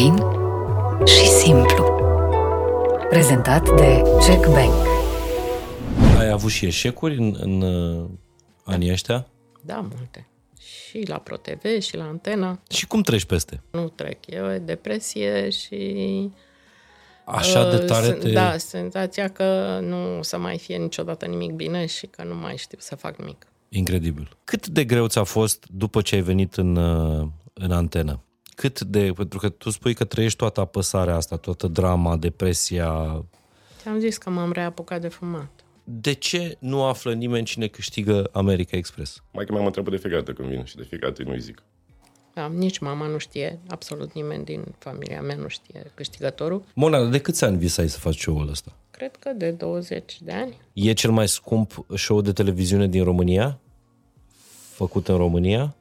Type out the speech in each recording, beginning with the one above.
Fain și simplu. Prezentat de Jack Bank. Ai avut și eșecuri în, în uh, anii ăștia? Da, multe. Și la ProTV și la Antena. Și cum treci peste? Nu trec. E o depresie și... Așa de uh, tare sen- te... Da, senzația că nu o să mai fie niciodată nimic bine și că nu mai știu să fac nimic. Incredibil. Cât de greu ți-a fost după ce ai venit în, uh, în antenă? Cât de... Pentru că tu spui că trăiești toată apăsarea asta, toată drama, depresia. Ți-am zis că m-am reapucat de fumat. De ce nu află nimeni cine câștigă America Express? Mai că mă întreabă de fiecare dată când vin și de fiecare dată nu-i zic. Da, nici mama nu știe, absolut nimeni din familia mea nu știe câștigătorul. Mona, de câți ani visai să faci show-ul ăsta? Cred că de 20 de ani. E cel mai scump show de televiziune din România? Făcut în România?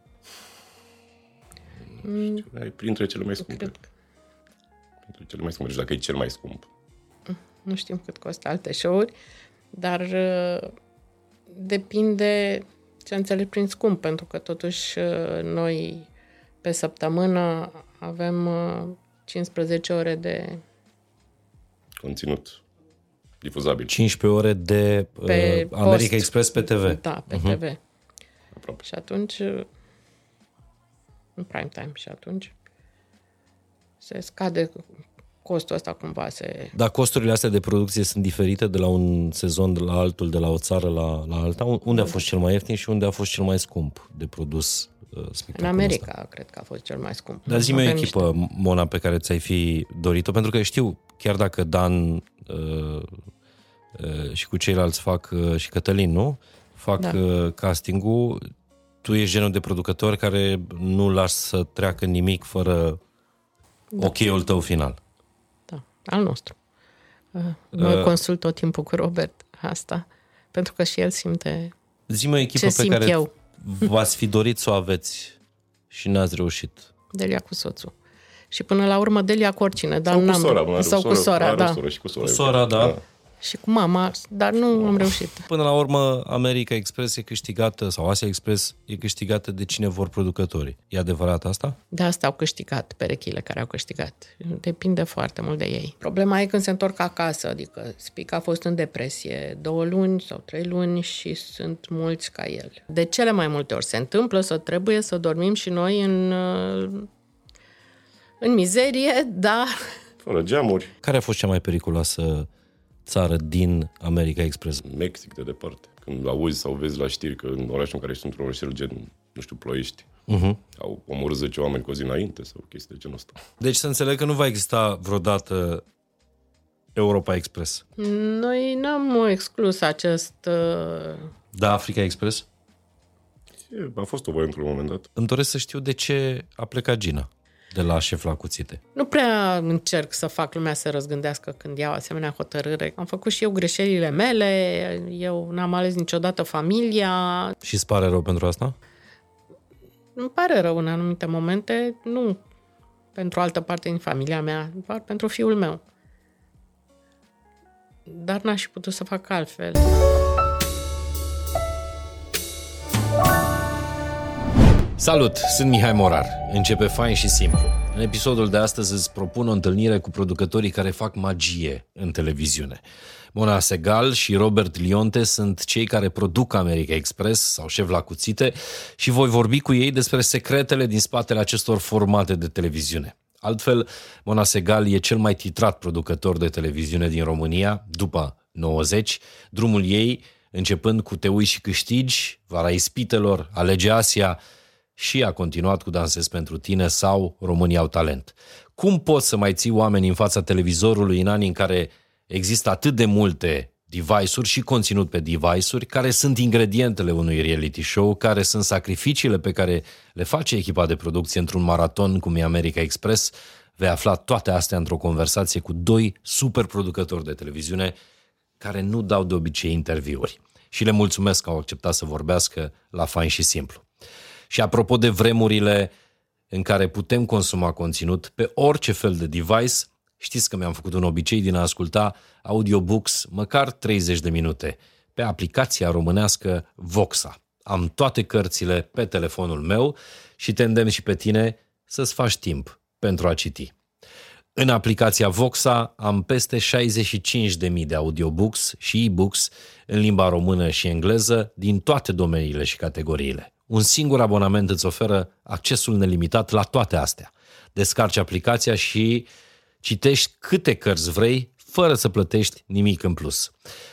Ai printre cele mai scumpe. Cred că Printre cele mai scumpe. Nu știu dacă e cel mai scump. nu știm cât costă alte show-uri, dar uh, depinde ce înțeleg prin scump, pentru că totuși uh, noi pe săptămână avem uh, 15 ore de Conținut difuzabil. 15 ore de Pe uh, America post. Express pe TV. da, pe uh-huh. TV. Aproape. Și atunci, uh, în prime time, și atunci se scade costul ăsta cumva, se... Dar costurile astea de producție sunt diferite de la un sezon de la altul, de la o țară la, la alta? Unde a fost cel mai ieftin și unde a fost cel mai scump de produs uh, În spectacolul America, ăsta? cred că a fost cel mai scump. Dar zi-mi o Avem echipă, Mona, pe care ți-ai fi dorit-o, pentru că știu, chiar dacă Dan uh, uh, și cu ceilalți fac, uh, și Cătălin, nu? Fac Da. uh, castingul, tu ești genul de producător care nu lași să treacă nimic fără da. ok-ul tău final. Da, al nostru. Uh, Mă consult tot timpul cu Robert asta, pentru că și el simte Zi-mi o echipă ce pe simt care eu. v-ați fi dorit să o aveți și n-ați reușit. Delia cu soțul. Și până la urmă Delia cu oricine, dar Sau cu n-am sora. mă, are sau o cu sora, are o da. soră și cu sora. Cu sora, da. Și cu mama, dar nu am reușit. Până la urmă, America Express e câștigată, sau Asia Express e câștigată de cine vor producătorii. E adevărat asta? De asta au câștigat perechile care au câștigat. Depinde foarte mult de ei. Problema e când se întorc acasă, adică Spic a fost în depresie două luni sau trei luni și sunt mulți ca el. De cele mai multe ori se întâmplă să trebuie să dormim și noi în, uh, în mizerie, dar Fără geamuri. Care a fost cea mai periculoasă țară din America Express? Mexic de departe. Când auzi sau vezi la știri că în orașul în care ești într-un orășel gen, nu știu, ploiești, Uh-huh. au omorât 10 oameni cu o zi înainte sau chestii de genul ăsta. Deci să înțeleg că nu va exista vreodată Europa Express. noi n-am exclus acest... uh, Da, Africa Express? E, a fost o voie într-un moment dat. Îmi doresc să știu de ce a plecat Gina de la șef la cuțite. Nu prea încerc să fac lumea să răzgândească când iau asemenea hotărâre. Am făcut și eu greșelile mele, eu n-am ales niciodată familia. Și îți pare rău pentru asta? Îmi pare rău în anumite momente, nu pentru altă parte din familia mea, doar pentru fiul meu. Dar n-aș fi putut să fac altfel. Salut, sunt Mihai Morar. Începe fain și simplu. În episodul de astăzi îți propun o întâlnire cu producătorii care fac magie în televiziune. Mona Segal și Robert Lionte sunt cei care produc America Express sau șef la cuțite și voi vorbi cu ei despre secretele din spatele acestor formate de televiziune. Altfel, Mona Segal e cel mai titrat producător de televiziune din România, după 90. Drumul ei, începând cu Te uiți și câștigi, Vara Ispitelor, Alege Asia, și a continuat cu Dansez pentru tine sau România au talent. Cum poți să mai ții oameni în fața televizorului în anii în care există atât de multe device-uri și conținut pe device-uri, care sunt ingredientele unui reality show, care sunt sacrificiile pe care le face echipa de producție într-un maraton cum e America Express, vei afla toate astea într-o conversație cu doi super producători de televiziune care nu dau de obicei interviuri. Și le mulțumesc că au acceptat să vorbească la fain și simplu. Și apropo de vremurile în care putem consuma conținut pe orice fel de device, știți că mi-am făcut un obicei din a asculta audiobooks măcar 30 de minute pe aplicația românească Voxa. Am toate cărțile pe telefonul meu și te îndemn și pe tine să-ți faci timp pentru a citi. În aplicația Voxa am peste 65.000 de audiobooks și e-books în limba română și engleză din toate domeniile și categoriile. Un singur abonament îți oferă accesul nelimitat la toate astea. Descarci aplicația și citești câte cărți vrei, fără să plătești nimic în plus.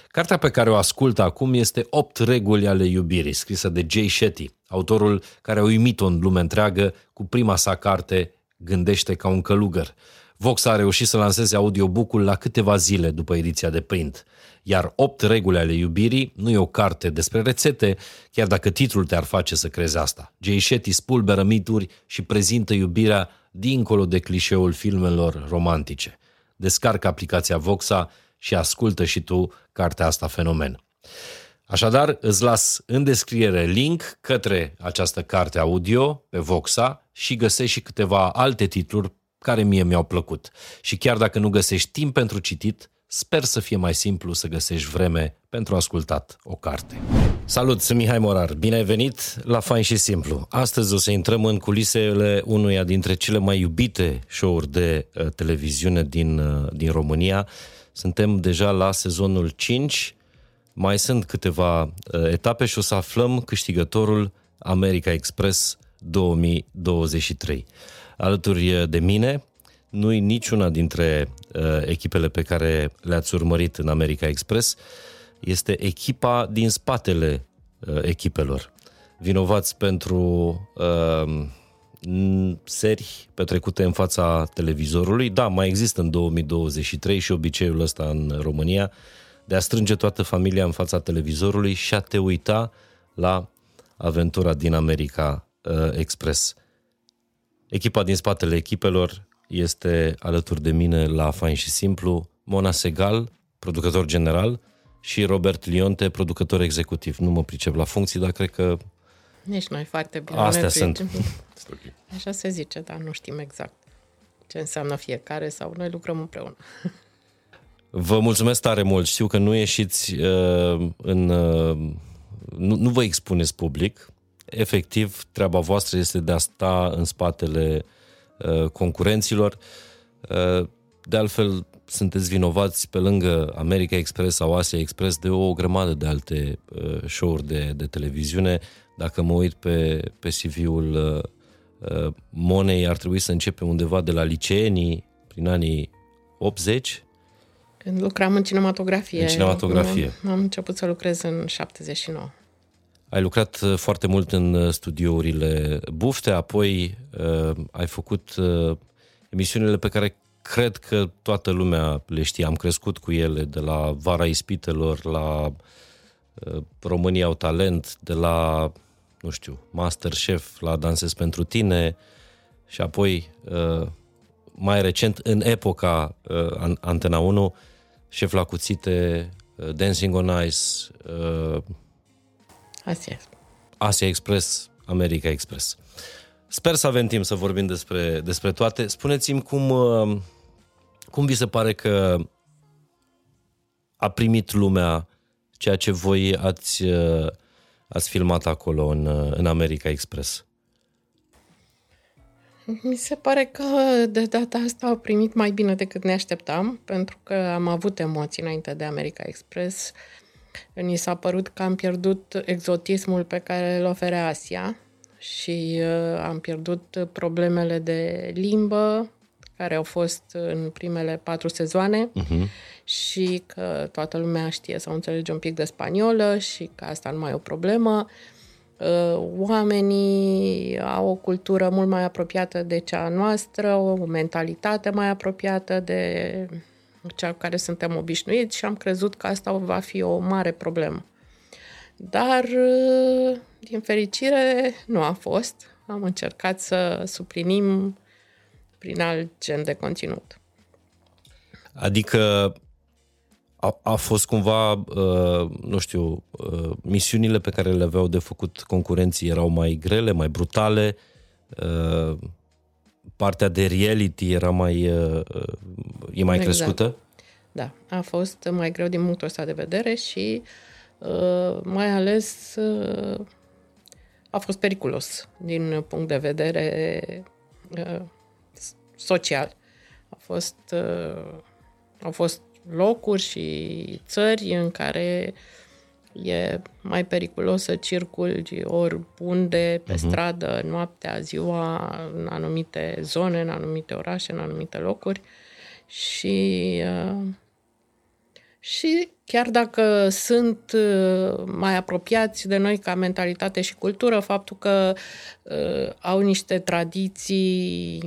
Cartea pe care o ascultă acum este 8 reguli ale iubirii, scrisă de Jay Shetty, autorul care a uimit-o în lume întreagă cu prima sa carte Gândește ca un călugăr. Vox a reușit să lanseze audiobook-ul la câteva zile după ediția de print. Iar 8 reguli ale iubirii nu e o carte despre rețete, chiar dacă titlul te-ar face să crezi asta. Jay Shetty spulberă mituri și prezintă iubirea dincolo de clișeul filmelor romantice. Descarcă aplicația Voxa și ascultă și tu cartea asta fenomen. Așadar, îți las în descriere link către această carte audio pe Voxa și găsești și câteva alte titluri care mie mi-au plăcut. Și chiar dacă nu găsești timp pentru citit, sper să fie mai simplu să găsești vreme pentru ascultat o carte. Salut, sunt Mihai Morar. Bine ai venit la Fain și Simplu. Astăzi o să intrăm în culisele unuia dintre cele mai iubite show-uri de uh, televiziune din, uh, din România. Suntem deja la sezonul 5. Mai sunt câteva uh, etape și o să aflăm câștigătorul America Express 2023 alături de mine. Nu-i niciuna dintre uh, echipele pe care le-ați urmărit în America Express. Este echipa din spatele uh, echipelor. Vinovați pentru uh, seri petrecute în fața televizorului. Da, mai există în 2023 și obiceiul ăsta în România de a strânge toată familia în fața televizorului și a te uita la aventura din America uh, Express. Echipa din spatele echipelor este alături de mine la Fain și Simplu, Mona Segal, producător general, și Robert Lionte, producător executiv. Nu mă pricep la funcții, dar cred că... Nici noi foarte bine. Astea sunt. Așa se zice, dar nu știm exact ce înseamnă fiecare sau noi lucrăm împreună. Vă mulțumesc tare mult. Știu că nu ieșiți uh, în... Uh, nu, nu vă expuneți public, efectiv, treaba voastră este de a sta în spatele uh, concurenților. Uh, de altfel, sunteți vinovați pe lângă America Express sau Asia Express de o grămadă de alte uh, show-uri de, de televiziune. Dacă mă uit pe, pe CV-ul uh, uh, Monei, ar trebui să începem undeva de la liceenii, prin anii 80, când lucram în cinematografie. În cinematografie. Am, am început să lucrez în 79. Ai lucrat uh, foarte mult în uh, studiourile Bufte, apoi uh, ai făcut uh, emisiunile pe care cred că toată lumea le știe. Am crescut cu ele, de la Vara Ispitelor, la uh, România au talent, de la, nu știu, Masterchef, la Dansez pentru tine și apoi, uh, mai recent, în epoca uh, Antena 1, Șef la cuțite, uh, Dancing on Ice, uh, Asia. Asia Express, America Express. Sper să avem timp să vorbim despre, despre toate. Spuneți-mi cum, uh, cum vi se pare că a primit lumea ceea ce voi ați, uh, ați filmat acolo în, uh, în America Express? Mi se pare că de data asta au primit mai bine decât ne așteptam, pentru că am avut emoții înainte de America Express. Ni s-a părut că am pierdut exotismul pe care îl oferea Asia și uh, am pierdut problemele de limbă care au fost în primele patru sezoane uh-huh. și că toată lumea știe să înțelege un pic de spaniolă și că asta nu mai e o problemă. Uh, oamenii au o cultură mult mai apropiată de cea noastră, o mentalitate mai apropiată de cea cu care suntem obișnuiți și am crezut că asta va fi o mare problemă. Dar, uh, din fericire, nu a fost. Am încercat să suplinim prin alt gen de conținut. Adică a, a fost cumva, uh, nu știu, uh, misiunile pe care le aveau de făcut concurenții erau mai grele, mai brutale, uh, partea de reality era mai, uh, e mai exact. crescută? Da, a fost mai greu din punctul ăsta de vedere și uh, mai ales uh, a fost periculos din punct de vedere uh, social. A fost, uh, au fost locuri și țări în care e mai periculos să circuli ori unde, pe uh-huh. stradă, noaptea, ziua, în anumite zone, în anumite orașe, în anumite locuri. Și, uh, și chiar dacă sunt uh, mai apropiați de noi ca mentalitate și cultură, faptul că uh, au niște tradiții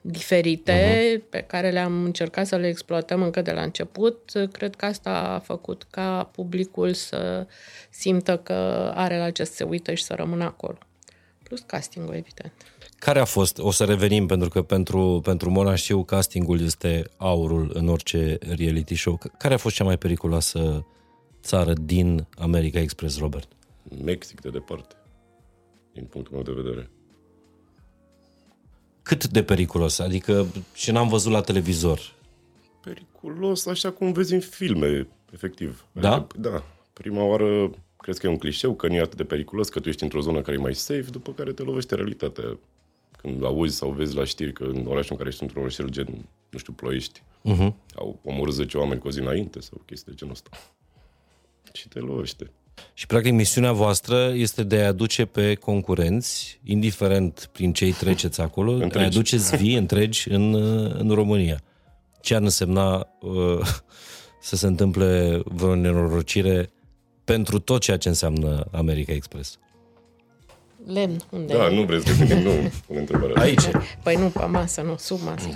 diferite uh-huh. pe care le-am încercat să le exploatăm încă de la început. Cred că asta a făcut ca publicul să simtă că are la ce să se uită și să rămână acolo. Plus castingul, evident. Care a fost, o să revenim, pentru că pentru, pentru Mona știu castingul este aurul în orice reality show. Care a fost cea mai periculoasă țară din America Express, Robert? Mexic, de departe, din punctul meu de vedere. Cât de periculos? Adică ce n-am văzut la televizor? Periculos, așa cum vezi în filme, efectiv. Da? Adică, da. Prima oară crezi că e un clișeu, că nu e atât de periculos, că tu ești într-o zonă care e mai safe, după care te lovește realitatea. Când auzi sau vezi la știri că în orașul în care ești într-un orășel gen, nu știu, ploiești, uh-huh. au omorât 10 oameni cu o zi înainte sau chestii de genul ăsta. Și te lovește. Și, practic, misiunea voastră este de a aduce pe concurenți, indiferent prin ce treceți acolo, de a aduceți vii întregi în, în România. Ce ar însemna uh, să se întâmple vreo nenorocire pentru tot ceea ce înseamnă America Express? Lemn, unde Da, e? nu vreți să gândim, nu pune întrebarea. Aici. Păi nu, pe masă, nu, sub masă.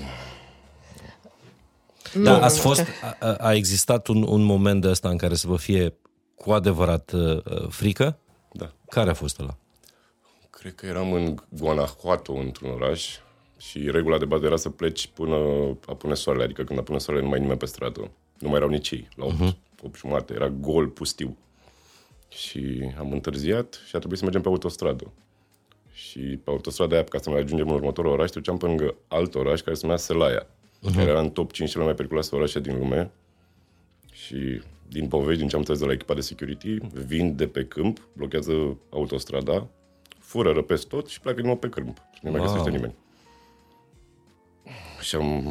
Da, Nu, ați nu, fost, că- a, a existat un, un moment de ăsta în care să vă fie cu adevărat uh, frică? Da. Care a fost ăla? Cred că eram în Guanajuato, într-un oraș, și regula de bază era să pleci până apune soarele, adică când apune soarele nu mai e nimeni pe stradă. Nu mai erau nici ei, la 8, uh-huh. 8 jumate, era gol, pustiu. Și am întârziat și a trebuit să mergem pe autostradă. Și pe autostrada aia, ca să mai ajungem în următorul oraș, treceam pe lângă alt oraș care se numea Selaia, uh-huh. care era în top 5 cele mai periculoase orașe din lume. Și din povești, din ce am înțeles de la echipa de security, vin de pe câmp, blochează autostrada, fură, răpesc tot și pleacă din nou pe câmp. Și nu mai Wow. găsește nimeni. Și am,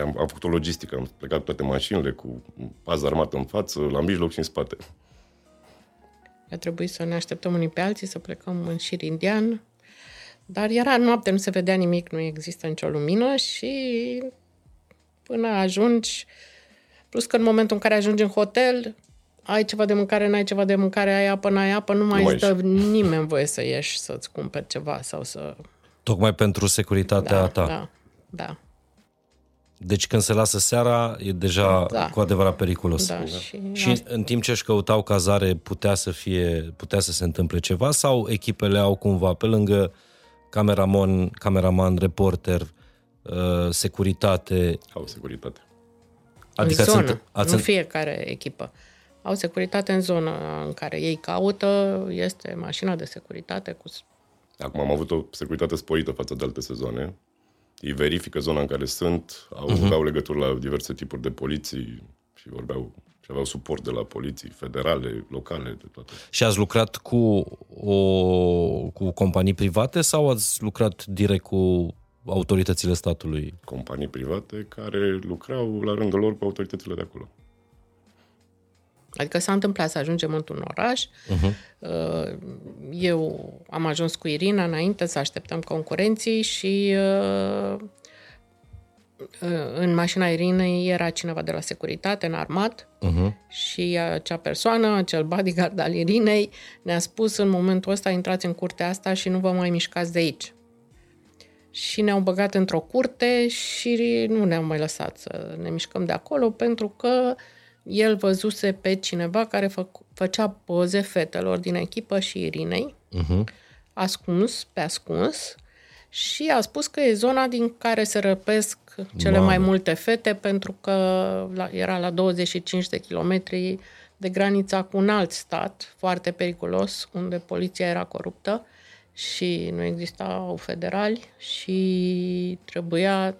am, am făcut o logistică, am plecat toate mașinile cu pază armată în față, la mijloc și în spate. A trebuit să ne așteptăm unii pe alții, să plecăm în șir indian. Dar era noapte, nu se vedea nimic, nu există nicio lumină și până ajungi, plus că în momentul în care ajungi în hotel, ai ceva de mâncare, n-ai ceva de mâncare, ai apă, n-ai apă, nu mai mai îți dă nimeni voie să ieși să-ți cumperi ceva sau să... Tocmai pentru securitatea Da, ta. da, da. Deci când se lasă seara, e deja Da. cu adevărat periculos. da. Și, Și în timp ce își căutau cazare, putea să fie, putea să se întâmple ceva sau echipele au cumva pe lângă cameraman, cameraman reporter, uh, securitate, Au securitate. Adică în zonă, ați, ați, nu fiecare echipă. Au securitate în zonă în care ei caută, este mașina de securitate cu Acum am avut o securitate sporită față de alte sezoane. Ei verifică zona în care sunt, au, uh-huh. aveau legături la diverse tipuri de poliții și vorbeau și aveau suport de la poliții federale, locale, de toate. și ați lucrat cu, o, cu companii private sau ați lucrat direct cu autoritățile statului? Companii private care lucrau la rândul lor cu autoritățile de acolo. Adică s-a întâmplat să ajungem într-un oraș. Uh-huh. Eu am ajuns cu Irina înainte să așteptăm concurenții și uh, în mașina Irinei era cineva de la securitate înarmat uh-huh. și acea persoană, acel bodyguard al Irinei, ne-a spus în momentul ăsta intrați în curtea asta și nu vă mai mișcați de aici. Și ne-au băgat într-o curte și nu ne-au mai lăsat să ne mișcăm de acolo pentru că el văzuse pe cineva care fă, făcea poze fetelor din echipă și Irinei, uh-huh. ascuns, pe ascuns, și a spus că e zona din care se răpesc cele Mamă. mai multe fete pentru că la, era la 25 de kilometri de granița cu un alt stat foarte periculos, unde poliția era coruptă și nu existau federali și trebuia...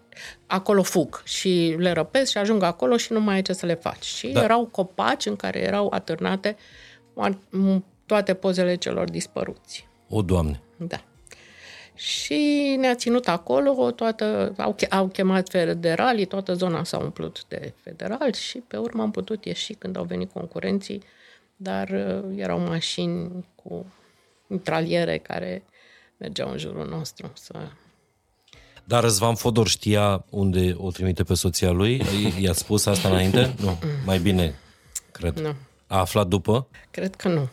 Acolo fug și le răpesc și ajung acolo și nu mai ai ce să le faci. Și Da. da. erau copaci în care erau atârnate toate pozele celor dispăruți. O, Doamne! Da. Și ne-a ținut acolo, toată, au, au chemat federalii, toată zona s-a umplut de federali și pe urmă am putut ieși când au venit concurenții, dar uh, erau mașini cu mitraliere care mergeau în jurul nostru să Dar Răzvan Fodor știa unde o trimite pe soția lui? I- I-a spus asta înainte? Nu, mai bine, cred. Nu. A aflat după? Cred că nu.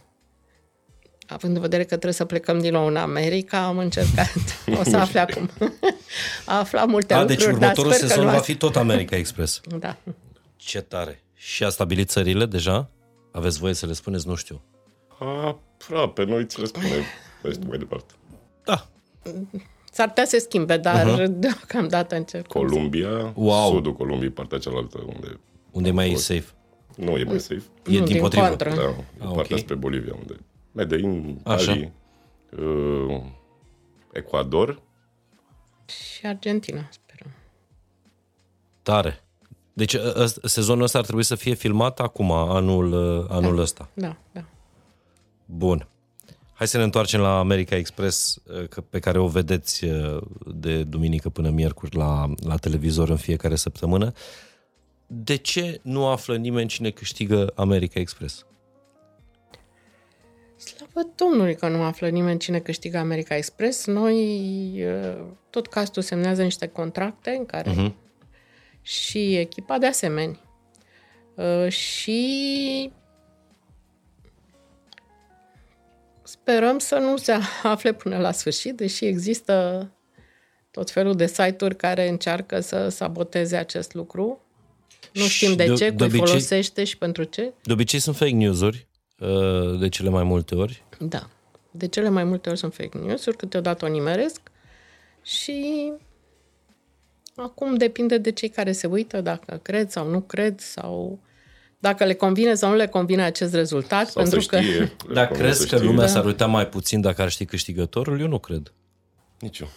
Având în vedere că trebuie să plecăm din nou în America, am încercat. O să afle acum. A aflat multe A, lucruri, deci următorul dar sper că sezon nu va a- fi tot America Express. Da. Ce tare. Și a stabilit țările deja? Aveți voie să le spuneți? Nu știu. Aproape, noi ți le spunem. Mergi mai departe. Da. S-ar putea să se schimbe, dar uh-huh. deocamdată încep. Columbia, Wow. sudul Columbiei, partea cealaltă, unde Unde mai e safe? nu e mai safe. E Nu, din din potrivă. contră. Da, Ah, partea ok. spre Bolivia, unde Medellin, Așa. Cali, uh, Ecuador. Și Argentina, sperăm. Tare. Deci ă- ăst- sezonul ăsta ar trebui să fie filmat acum, anul, ă, anul ăsta. Da, da. Bun. Hai să ne întoarcem la America Express, ă, că- pe care o vedeți ă, de duminică până miercuri la, la televizor în fiecare săptămână. De ce nu află nimeni cine câștigă America Express? Slavă Domnului că nu află nimeni cine câștigă America Express. Noi, uh, tot castul semnează niște contracte în care uh-huh. și echipa de asemenea. Uh, Și sperăm să nu se afle până la sfârșit, deși există tot felul de site-uri care încearcă să saboteze acest lucru. Nu Și știm de de- ce, de cui obicei- folosește și pentru ce. De obicei sunt fake news-uri, ă, de cele mai multe ori. Da. De cele mai multe ori sunt fake news-uri, câteodată o nimeresc și acum depinde de cei care se uită, dacă cred sau nu cred sau dacă le convine sau nu le convine acest rezultat, Sau pentru să că știe. Dar cum crezi să că știe. lumea Da. s-ar uita mai puțin dacă ar ști câștigătorul? Eu nu cred. Nici eu.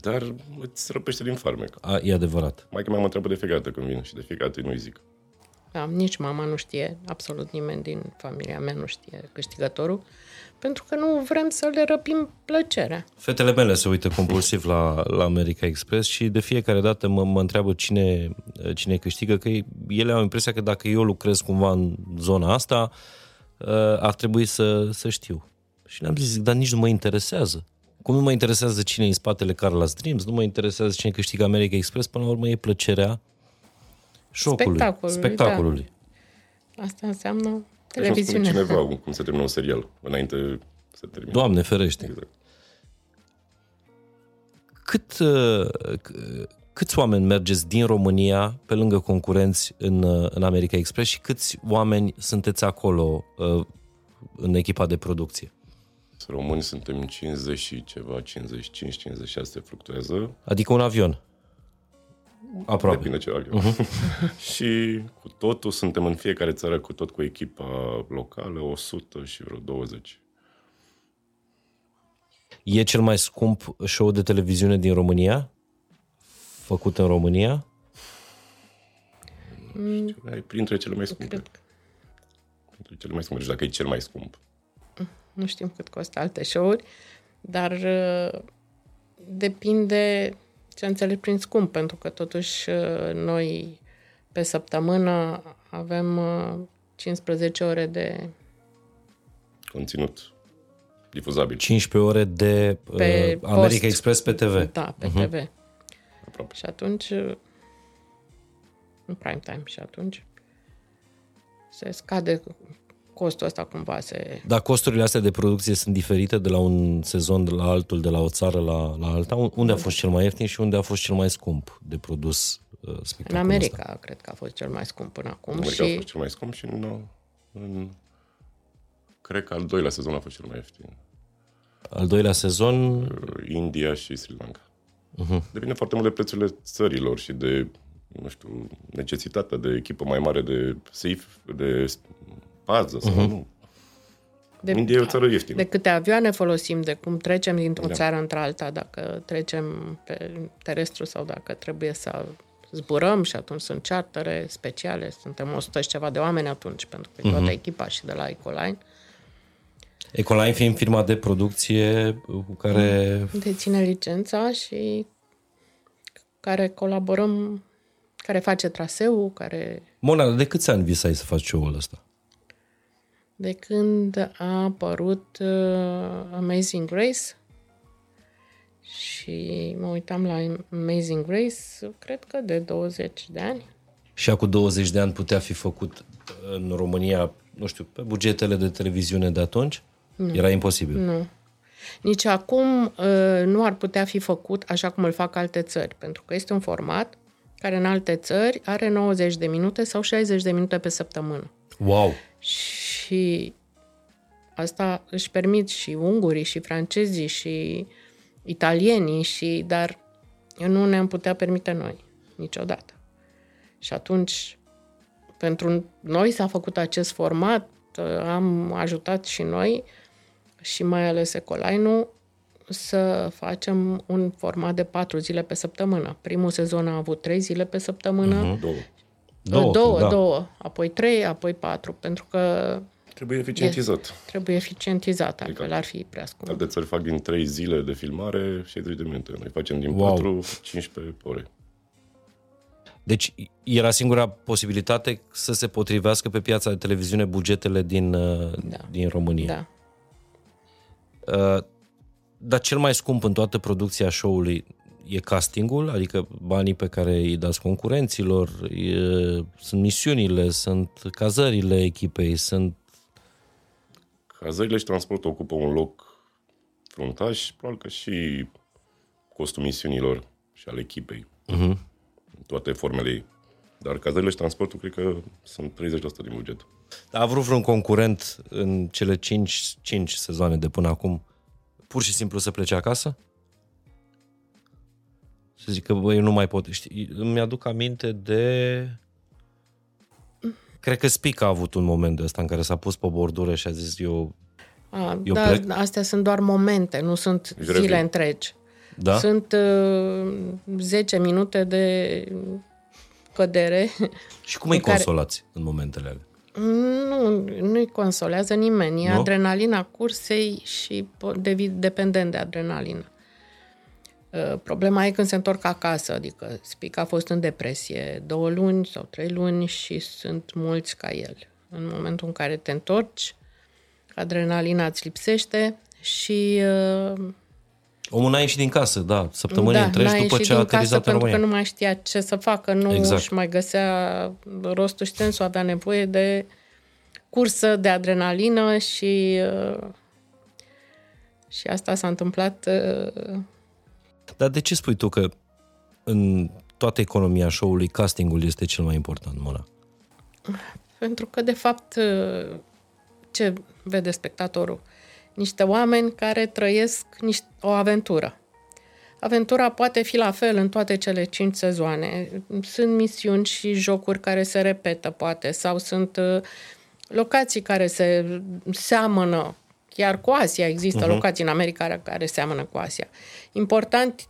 Dar îți răpește din farmec. A, e adevărat. Mai că mea mă întreabă de fiecare dată când vin și de fiecare dată nu-i zic. da, nici mama nu știe, absolut nimeni din familia mea nu știe câștigătorul, pentru că nu vrem să le răpim plăcerea. Fetele mele se uită compulsiv la, la America Express și de fiecare dată mă, mă întreabă cine, cine câștigă, că ele au impresia că dacă eu lucrez cumva în zona asta, uh, ar trebui să, să știu. Și le-am zis, dar nici nu mă interesează. Cum nu mă interesează cine e în spatele Carla's Dreams, nu mă interesează cine câștigă America Express, până la urmă e plăcerea șocului, Spectacolului, spectacolului. Asta înseamnă Deci nu spune televiziune. cineva cum se termină un serial înainte să termine. Doamne ferește. Exact. Cât, uh, c- câți oameni mergeți din România pe lângă concurenți în, uh, în America Express și câți oameni sunteți acolo uh, în echipa de producție? Români suntem 50 și ceva, 55, 56 se fluctuează. Adică un avion. Aproape. Depinde ce avion. și cu totul suntem în fiecare țară, cu tot cu echipa locală, 100 și vreo 20. E cel mai scump show de televiziune din România? Făcut în România? Ai printre cele mai scumpe. Cred că Printre cele mai scumpe. Deci dacă e cel mai scump. nu știm cât costă alte show-uri, dar uh, depinde ce înțeleg prin scump, pentru că totuși uh, noi pe săptămână avem uh, 15 ore de Conținut difuzabil. 15 ore de uh, Pe America post. Express pe TV. da, pe uh-huh. TV. Aproape. Și atunci uh, în prime time și atunci se scade costul ăsta cumva se Dar costurile astea de producție sunt diferite de la un sezon de la altul, de la o țară la, la alta? Unde a fost cel mai ieftin și unde a fost cel mai scump de produs uh, în spectacolul America ăsta? cred că a fost cel mai scump până acum În America a și fost cel mai scump și în, în cred că al doilea sezon a fost cel mai ieftin. Al doilea sezon, India și Sri Lanka. Uh-huh. Depinde foarte mult de prețurile țărilor și de, nu știu, necesitatea de echipă mai mare de safe, de pază sau uh-huh. nu. de, India e o țară ieftină. de câte avioane folosim, de cum trecem dintr-o Da. țară într-alta, dacă trecem pe terestru sau dacă trebuie să zburăm și atunci sunt chartere speciale, suntem 100 și ceva de oameni atunci, pentru că e toată echipa și de la Ecoline. Ecoline fiind firma de producție cu care... Deține licența și care colaborăm, care face traseu, care... Mona, de câți ani visai să faci show-ul ăsta? De când a apărut uh, Amazing Grace și mă uitam la Amazing Grace, cred că de 20 de ani. Și acum 20 de ani putea fi făcut în România, nu știu, pe bugetele de televiziune de atunci? Nu. Era imposibil. Nu. Nici acum uh, nu ar putea fi făcut așa cum îl fac alte țări, pentru că este un format care în alte țări are 90 de minute sau 60 de minute pe săptămână. Wow! Și asta își permit și ungurii, și francezii, și italienii, și, dar nu ne-am putea permite noi niciodată. Și atunci, pentru noi s-a făcut acest format, am ajutat și noi și mai ales Ecolainu să facem un format de patru zile pe săptămână. Primul sezon a avut trei zile pe săptămână. Uh-huh. Două. Două, două, da. două, apoi trei, apoi patru, pentru că Trebuie eficientizat. e, trebuie eficientizat, altfel Adică- ar fi prea scump. Alte țări fac din 3 zile de filmare 60 de minute. Noi facem din Wow. 4, 15 ore. Deci era singura posibilitate să se potrivească pe piața de televiziune bugetele din, uh, Da. din România. Da. Uh, dar cel mai scump în toată producția show-ului e castingul, adică banii pe care îi dați concurenților, e, sunt misiunile, sunt cazările echipei, sunt... Cazările și transportul ocupă un loc fruntaș, probabil că și costul misiunilor și al echipei. Uh-huh. În toate formele ei. Dar cazările și transportul cred că sunt 30% din buget. A vrut vreun concurent în cele 5, 5 sezoane de până acum pur și simplu să plece acasă? Să zic că bă, eu nu mai pot. Știi, îmi aduc aminte de... Cred că Spic a avut un moment de ăsta în care s-a pus pe bordură și a zis eu... A, Eu da, plec? astea sunt doar momente, nu sunt Deci zile revin. întregi. Da? Sunt uh, 10 minute de cădere. Și cum îi în care- consolați în momentele alea? Nu, nu-i consolează nimeni. E Nu? adrenalina cursei și po- devi- dependent de adrenalină. Uh, Problema e când se întorc acasă, adică Spic a fost în depresie două luni sau trei luni și sunt mulți ca el. În momentul în care te întorci, adrenalina îți lipsește și uh, Omul n-a ieșit din casă, da, săptămâni da, întregi n-a după ieșit ce a din casă aterizat în pentru că România. nu mai știa ce să facă, nu Exact. exact. își mai găsea rostul și sensul, avea nevoie de cursă, de adrenalină și uh, și asta s-a întâmplat uh, Dar de ce spui tu că în toată economia show-ului castingul este cel mai important, Mona? pentru că, de fapt, uh, ce vede spectatorul? Niște oameni care trăiesc niște, o aventură. Aventura poate fi la fel în toate cele cinci sezoane. Sunt misiuni și jocuri care se repetă, poate, sau sunt uh, locații care se seamănă, chiar cu Asia există uh-huh. locații în America care seamănă cu Asia. Important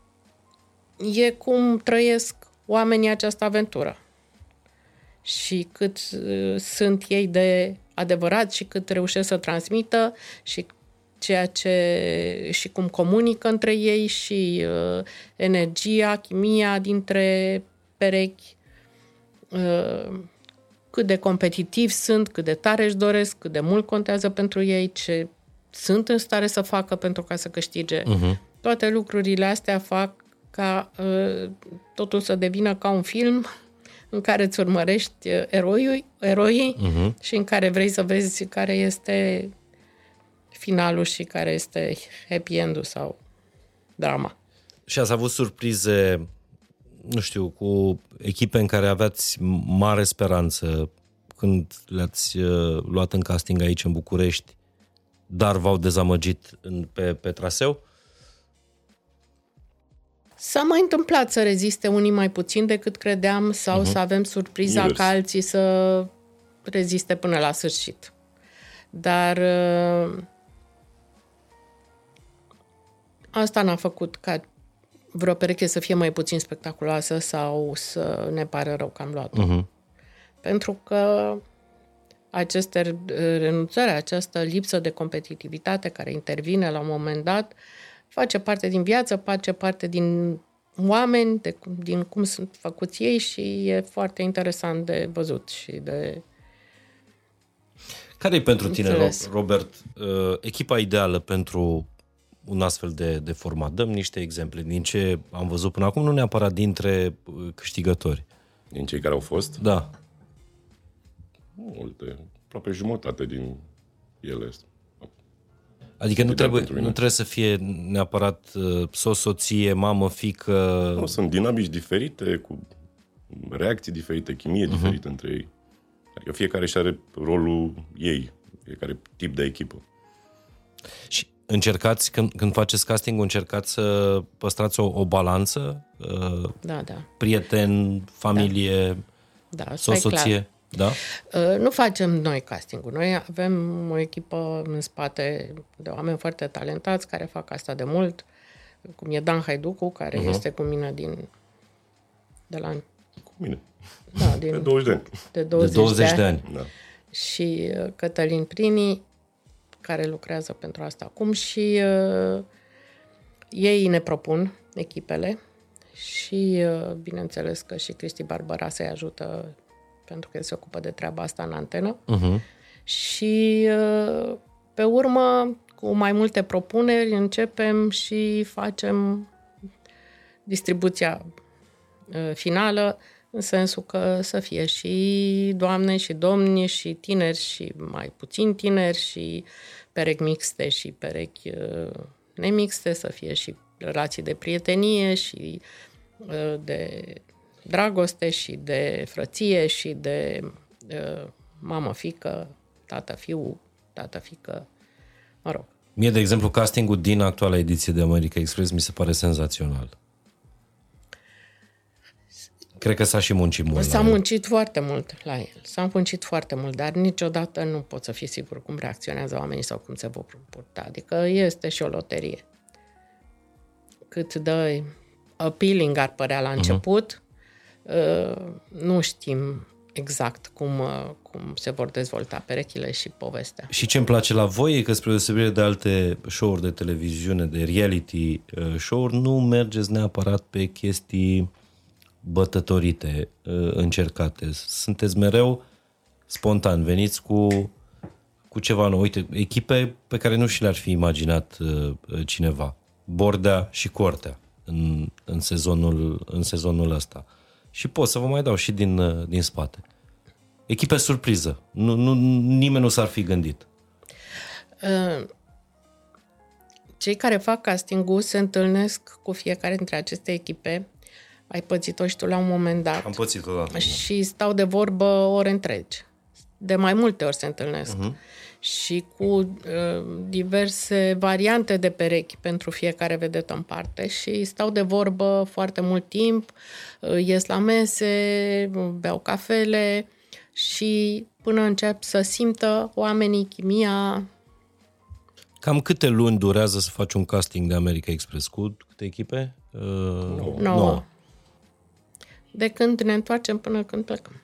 e cum trăiesc oamenii această aventură și cât uh, sunt ei de adevărat și cât reușesc să transmită și ceea ce și cum comunică între ei și uh, energia, chimia dintre perechi, uh, cât de competitivi sunt, cât de tare își doresc, cât de mult contează pentru ei, ce sunt în stare să facă pentru ca să câștige. Uh-huh. Toate lucrurile astea fac ca uh, totul să devină ca un film în care îți urmărești uh, eroii, eroii uh-huh. și în care vrei să vezi care este finalul și care este happy end-ul sau drama. Și ați avut surprize, nu știu, cu echipe în care aveați mare speranță când le-ați uh, luat în casting aici în București, dar v-au dezamăgit în, pe, pe traseu? S-a mai întâmplat să reziste unii mai puțin decât credeam sau uh-huh. să avem surpriza Invers. ca alții să reziste până la sfârșit. Dar uh, asta n-a făcut ca vreo pereche să fie mai puțin spectaculoasă sau să ne pare rău că am luat-o. Uh-huh. Pentru că aceste renunțări, această lipsă de competitivitate care intervine la un moment dat, face parte din viață, face parte din oameni, de, din cum sunt făcuți ei și e foarte interesant de văzut și de Care e pentru tine, Înțeles. Robert, uh, echipa ideală pentru un astfel de, de format? Dăm niște exemple din ce am văzut până acum, nu neapărat dintre uh, câștigători. Din cei care au fost, Da. Multe, aproape jumătate din ele. Adică nu Ideal trebuie, pentru nu mine. trebuie să fie neapărat uh, soț, soție, mamă, fică. Nu, sunt dinamici diferite, cu reacții diferite, chimie uh-huh. diferită între ei. Adică fiecare își are rolul ei, fiecare tip de echipă. Și încercați, când, când faceți casting, încercați să păstrați o, o balanță? Uh, Da, da. prieten, familie, da soț, stai clar. Soție? Da? Uh, Nu facem noi castingul. Noi avem o echipă în spate de oameni foarte talentați care fac asta de mult, cum e Dan Haiducu, care uh-huh. este cu mine din de la Cu mine. da, De din 20 de ani. de De 20, 20 de ani. Da. și uh, Cătălin Prini, care lucrează pentru asta acum și uh, ei ne propun echipele și uh, bineînțeles că și Cristi Barbara se ajută pentru că el se ocupă de treaba asta în antenă. Uh-huh. Și uh, pe urmă, cu mai multe propuneri, începem și facem distribuția uh, finală, în sensul că să fie și doamne și domni și tineri și mai puțin tineri și perechi mixte și perechi uh, nemixte, să fie și relații de prietenie și uh, de dragoste și de frăție și de uh, mamă-fică, tată-fiu, tată-fică, mă rog. Mie, de exemplu, castingul din actuala ediție de America Express mi se pare senzațional. Cred că s-a și muncit mult. S-a la el. muncit foarte mult la el, s-a muncit foarte mult, dar niciodată nu pot să fii sigur cum reacționează oamenii sau cum se vor purta. Adică este și o loterie. Cât de appealing ar părea la început, uh, nu știm exact cum, uh, cum se vor dezvolta perechile și povestea. Și ce îmi place la voi e că, spre deosebire de alte show-uri de televiziune, de reality uh, show-uri, nu mergeți neapărat pe chestii bătătorite, uh, încercate. Sunteți mereu spontan, veniți cu, cu ceva nou. Uite, echipe pe care nu și le-ar fi imaginat uh, cineva. Bordea și Cortea în, în, sezonul, în sezonul ăsta. Și pot să vă mai dau și din, uh, din spate. Echipe surpriză. Nu, nu, nimeni nu s-ar fi gândit. Uh, Cei care fac castingul se întâlnesc cu fiecare dintre aceste echipe. Ai pățit-o și tu la un moment dat. Am pățit odată. și stau de vorbă ore întregi. De mai multe ori se întâlnesc. Uh-huh. Și cu uh, diverse variante de perechi pentru fiecare vedetă în parte și stau de vorbă foarte mult timp, uh, ies la mese, beau cafele și până încep să simtă oamenii chimia. Cam câte luni durează să faci un casting de America Express? Cu câte echipe? Uh, Nouă. nouă. De când ne întoarcem până când plecăm.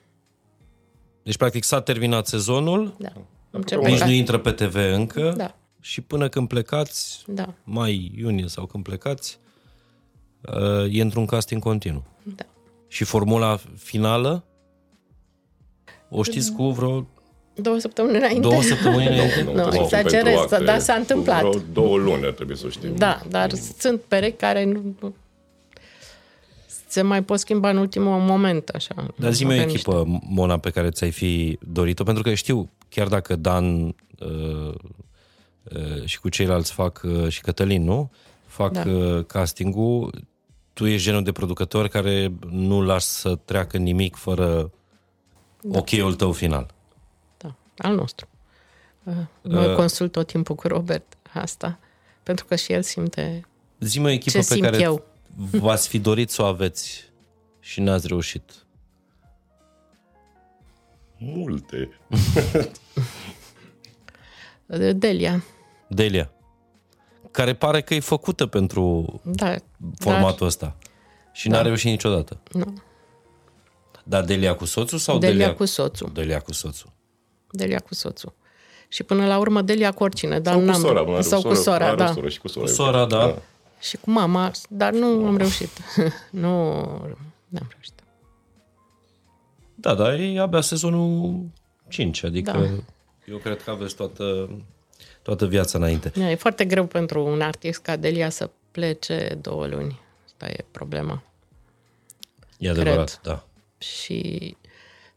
Deci, practic, s-a terminat sezonul, Da. Încep nici ca- nu intră pe TV încă Da. și până când plecați, Da, mai iunie sau când plecați, uh, e într-un casting continuu. da. Și formula finală o știți cu vreo Două săptămâni înainte. două săptămâni înainte? Nu, trebuie să o exagerez, pentru acte. dar s-a întâmplat. Vreo două luni ar trebui să o știm. Da, dar sunt perechi care nu se mai pot schimba în ultimul moment, așa. Dar zi-mi o Avem echipă, Mona, pe care ți-ai fi dorit-o, pentru că știu, chiar dacă Dan uh, uh, și cu ceilalți fac, uh, și Cătălin, nu? Fac Da. uh, casting-ul, tu ești genul de producător care nu lași să treacă nimic fără da. ok-ul tău final. Da, al nostru. Uh, Mă Uh. consult tot timpul cu Robert asta, pentru că și el simte Zi-mi o echipă ce pe simt care eu. V-ați fi dorit să o aveți și n-ați reușit. Multe. Uh, Delia. Delia, care pare că e făcută pentru Da, formatul ăsta și n-a reușit niciodată. Nu. Dar Delia cu soțul sau Delia Delia, cu soțul. Delia cu soțul? Delia cu soțul. Și până la urmă Delia cu oricine, dar Sau cu n-am... sora, mă, are o sau cu soră, sora, are o da. soră și cu sora. Cu sora, da. Și cu mama, dar nu am reușit. nu n-am reușit. Da, dar e abia sezonul 5, adică Da. eu cred că aveți toată, toată viața înainte. Da, E foarte greu pentru un artist ca Delia să plece două luni. Asta e problema. E adevărat, da. Și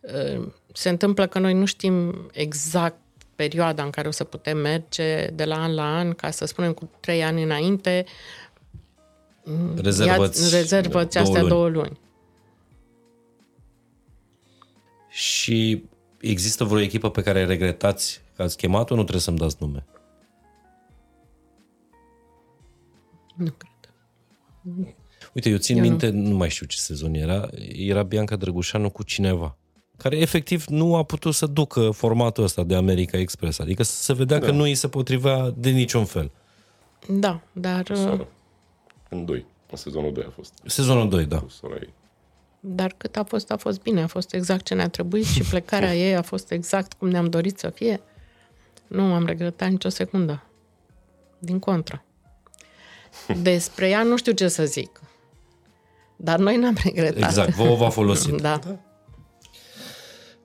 uh, se întâmplă că noi nu știm exact perioada în care o să putem merge de la an la an, ca să spunem cu trei ani înainte, Rezervăți ia, rezervăți două astea luni. două luni. Și există vreo echipă pe care regretați că ați chemat-o? Nu trebuie să-mi dați nume. Nu cred. Uite, eu țin Eu nu. minte, nu. nu mai știu ce sezon era, era Bianca Drăgușanu cu cineva care efectiv nu a putut să ducă formatul ăsta de America Express. Adică se vedea da. că nu îi se potrivea de niciun fel. Da, dar, uh, Sora. În 2. În sezonul 2 a fost. Sezonul 2, da. Cu sora ei. dar cât a fost, a fost bine. A fost exact ce ne-a trebuit și plecarea ei a fost exact cum ne-am dorit să fie. Nu am regretat nicio secundă. Din contră. Despre ea nu știu ce să zic. Dar noi n-am regretat. Exact, vouă v-a folosit. Da.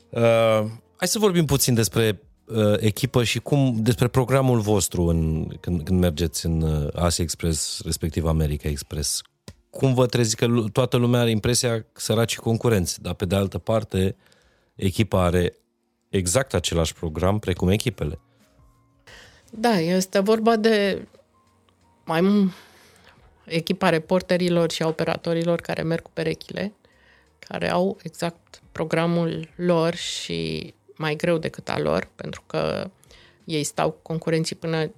Uh, hai să vorbim puțin despre uh, echipă și cum despre programul vostru în, când, când mergeți în uh, Asia Express, respectiv America Express. Cum vă trezi că lu- toată lumea are impresia că săraci concurenți, dar pe de altă parte echipa are exact același program precum echipele. Da, este vorba de mai m- echipa reporterilor și a operatorilor care merg cu perechile, care au exact programul lor și mai greu decât al lor, pentru că ei stau cu concurenții până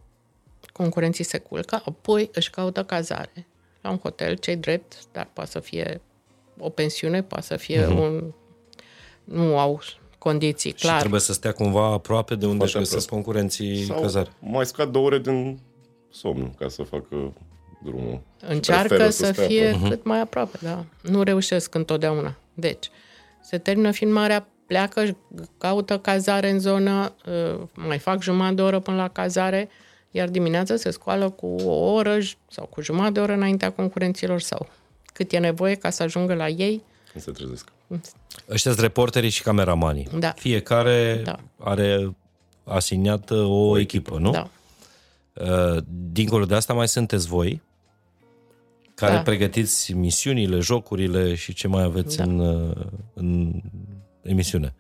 concurenții se culcă, apoi își caută cazare la un hotel, cei drept, dar poate să fie o pensiune, poate să fie uh-huh. un... Nu au condiții, Și clar. trebuie să stea cumva aproape de unde Foarte își găsesc concurenții Sau cazare. mai scad două ore din somn ca să facă drumul. Și Încearcă preferă să stea fie acolo. cât mai aproape, da. Nu reușesc întotdeauna. Deci, se termină filmarea, pleacă, caută cazare în zonă, uh, mai fac jumătate de oră până la cazare, iar dimineața se scoală cu o oră j- sau cu jumătate de oră înaintea concurenților sau cât e nevoie ca să ajungă la ei. Când se trezesc. Ăștia sunt reporterii și cameramanii. Da. Fiecare Da. are asiniată o echipă, nu? Da. Uh, Dincolo de asta mai sunteți voi, care Da. pregătiți misiunile, jocurile și ce mai aveți Da. în, uh, în emisiune.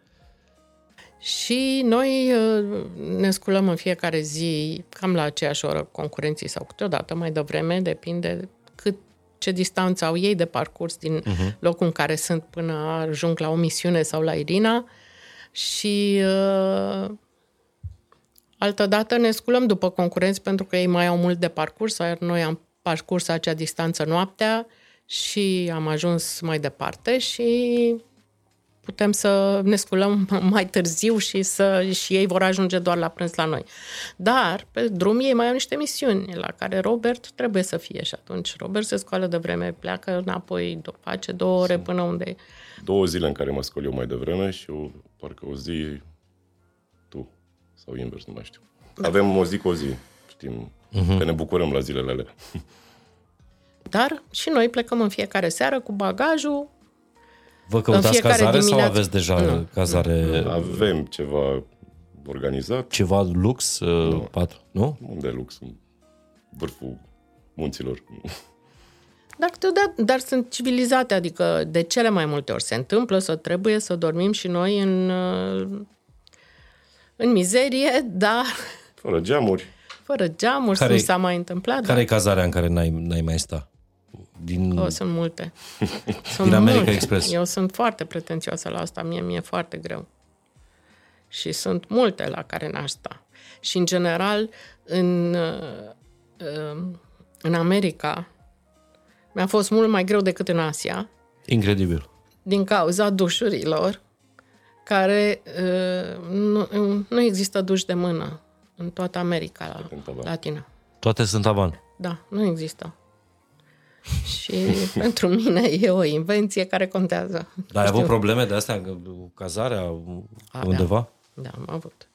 Și noi uh, ne sculăm în fiecare zi, cam la aceeași oră concurenții sau câteodată mai devreme, depinde cât ce distanță au ei de parcurs din uh-huh. locul în care sunt până ajung la o misiune sau la Irina și uh, altădată ne sculăm după concurenți pentru că ei mai au mult de parcurs, iar noi am parcurs acea distanță noaptea și am ajuns mai departe și putem să ne sculăm mai târziu și, să, și ei vor ajunge doar la prânz la noi. Dar pe drum ei mai au niște misiuni la care Robert trebuie să fie și atunci Robert se scoală de vreme, pleacă înapoi, do- face două ore până unde... Două zile în care mă scol eu mai devreme și o, parcă o zi tu. Sau invers, nu mai știu. Avem o zi cu o zi. Știm uh-huh. că ne bucurăm la zilele alea. Dar și noi plecăm în fiecare seară cu bagajul, Vă căutați fiecare cazare sau dimineață- aveți deja Nu. cazare, Avem ceva organizat. ceva lux? uh, Patru, nu? Unde e lux? În vârful munților. Dar, câteodată- dar sunt civilizate, adică de cele mai multe ori se întâmplă să trebuie să dormim și noi în, uh, în mizerie, dar Fără geamuri. fără geamuri, Care- nu s-a mai întâmplat. Care e cazarea în care n-ai, n-ai mai sta? Din... O, sunt multe. Sunt Din America multe. Express. Eu sunt foarte pretențioasă la asta, mie mi-e foarte greu. Și sunt multe la care n-aș sta. Și, în general, în, uh, uh, în America mi-a fost mult mai greu decât în Asia, Incredibil. din cauza dușurilor, care uh, nu, nu există duș de mână în toată America Latină. Toate sunt avan. Da, nu există. Și pentru mine e o invenție care contează. Dar ai avut probleme de astea cu cazarea A, undeva? Da, am avut.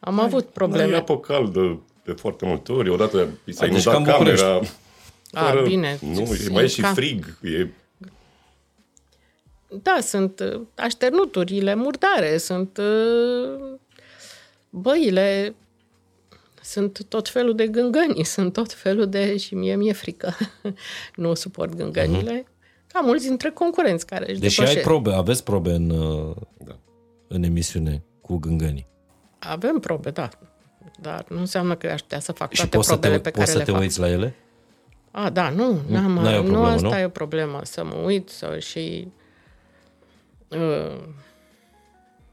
Am avut Ai probleme. apă caldă de foarte multe ori. Odată i s-a Ai, deci inundat ca în București. camera. A, fără- bine. Nu, e, E mai e și ca- frig. E, Da, sunt uh, așternuturile murdare, sunt uh, băile, sunt tot felul de gângăni, sunt tot felul de... și mie mi-e frică. nu suport gângănile. Ca mulți dintre concurenți care își Deși ai depășesc. probe, aveți probe în, uh, da. în emisiune cu gângănii. Avem probe, da. Dar nu înseamnă că aș putea să fac Și toate poți să te, probele pe poți care să le te fac. uiți la ele? A, da, nu, n-am, n-ai o nu problemă, asta nu? e o problemă, să mă uit sau și uh,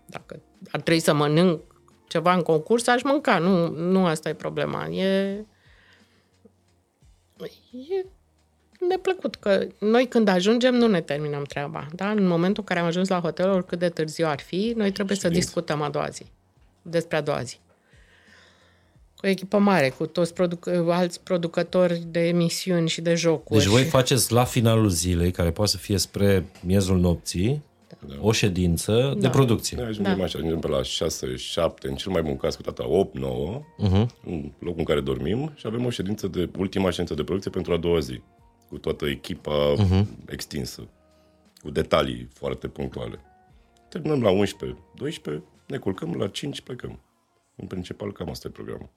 dacă ar trebui să mănânc ceva în concurs, aș mânca, nu, nu asta e problema. E, e neplăcut că noi când ajungem nu ne terminăm treaba, da? În momentul în care am ajuns la hotel, oricât de târziu ar fi, noi trebuie să discutăm a doua zi, despre a doua zi cu o echipă mare, cu toți produc- alți producători de emisiuni și de jocuri. Deci voi faceți la finalul zilei, care poate să fie spre miezul nopții, o ședință de producție. Noi ajungem Da. așa, ajungem pe la 6, 7, în cel mai bun caz cu tata 8, 9, uh-huh. în locul în care dormim și avem o ședință de, ultima ședință de producție pentru a doua zi, cu toată echipa uh-huh. extinsă, cu detalii foarte punctuale. Terminăm la 11, 12, ne culcăm, la 5 plecăm. În principal, cam asta e programul.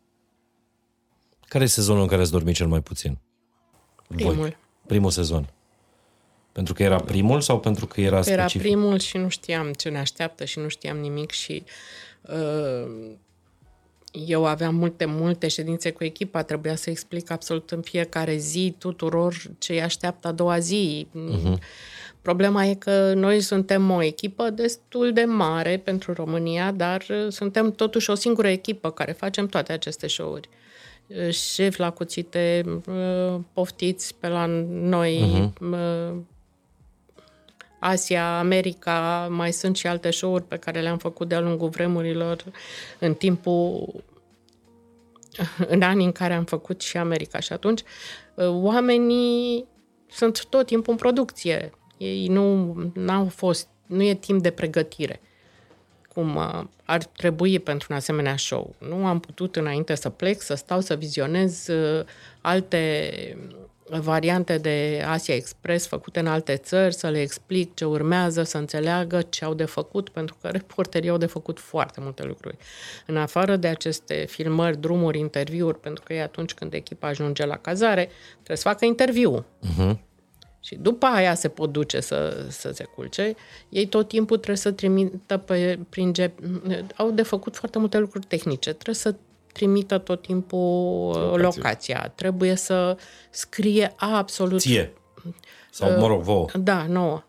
Care e sezonul în care ați dormit cel mai puțin? Primul. Voi. Primul sezon. Pentru că era primul sau pentru că era Era specific? primul și nu știam ce ne așteaptă și nu știam nimic și uh, eu aveam multe, multe ședințe cu echipa, trebuia să explic absolut în fiecare zi tuturor ce îi așteaptă a doua zi. Uh-huh. Problema e că noi suntem o echipă destul de mare pentru România, dar uh, suntem totuși o singură echipă care facem toate aceste show-uri. Uh, Șef la cuțite, uh, poftiți pe la noi, uh-huh. Asia, America, mai sunt și alte show-uri pe care le-am făcut de-a lungul vremurilor în timpul în anii în care am făcut și America și atunci uh, oamenii sunt tot timpul în producție. Ei nu n-au fost, nu e timp de pregătire cum uh, ar trebui pentru un asemenea show. Nu am putut înainte să plec, să stau să vizionez uh, alte variante de Asia Express făcute în alte țări, să le explic ce urmează, să înțeleagă ce au de făcut, pentru că reporterii au de făcut foarte multe lucruri. În afară de aceste filmări, drumuri, interviuri, pentru că e atunci când echipa ajunge la cazare, trebuie să facă interviu. Uh-huh. Și după aia se pot duce să, să se culce. Ei tot timpul trebuie să trimită pe, prin G... Au de făcut foarte multe lucruri tehnice. Trebuie să trimită tot timpul locația. locația. Trebuie să scrie absolut... Ție. Sau, mă rog, vouă. Da, nouă.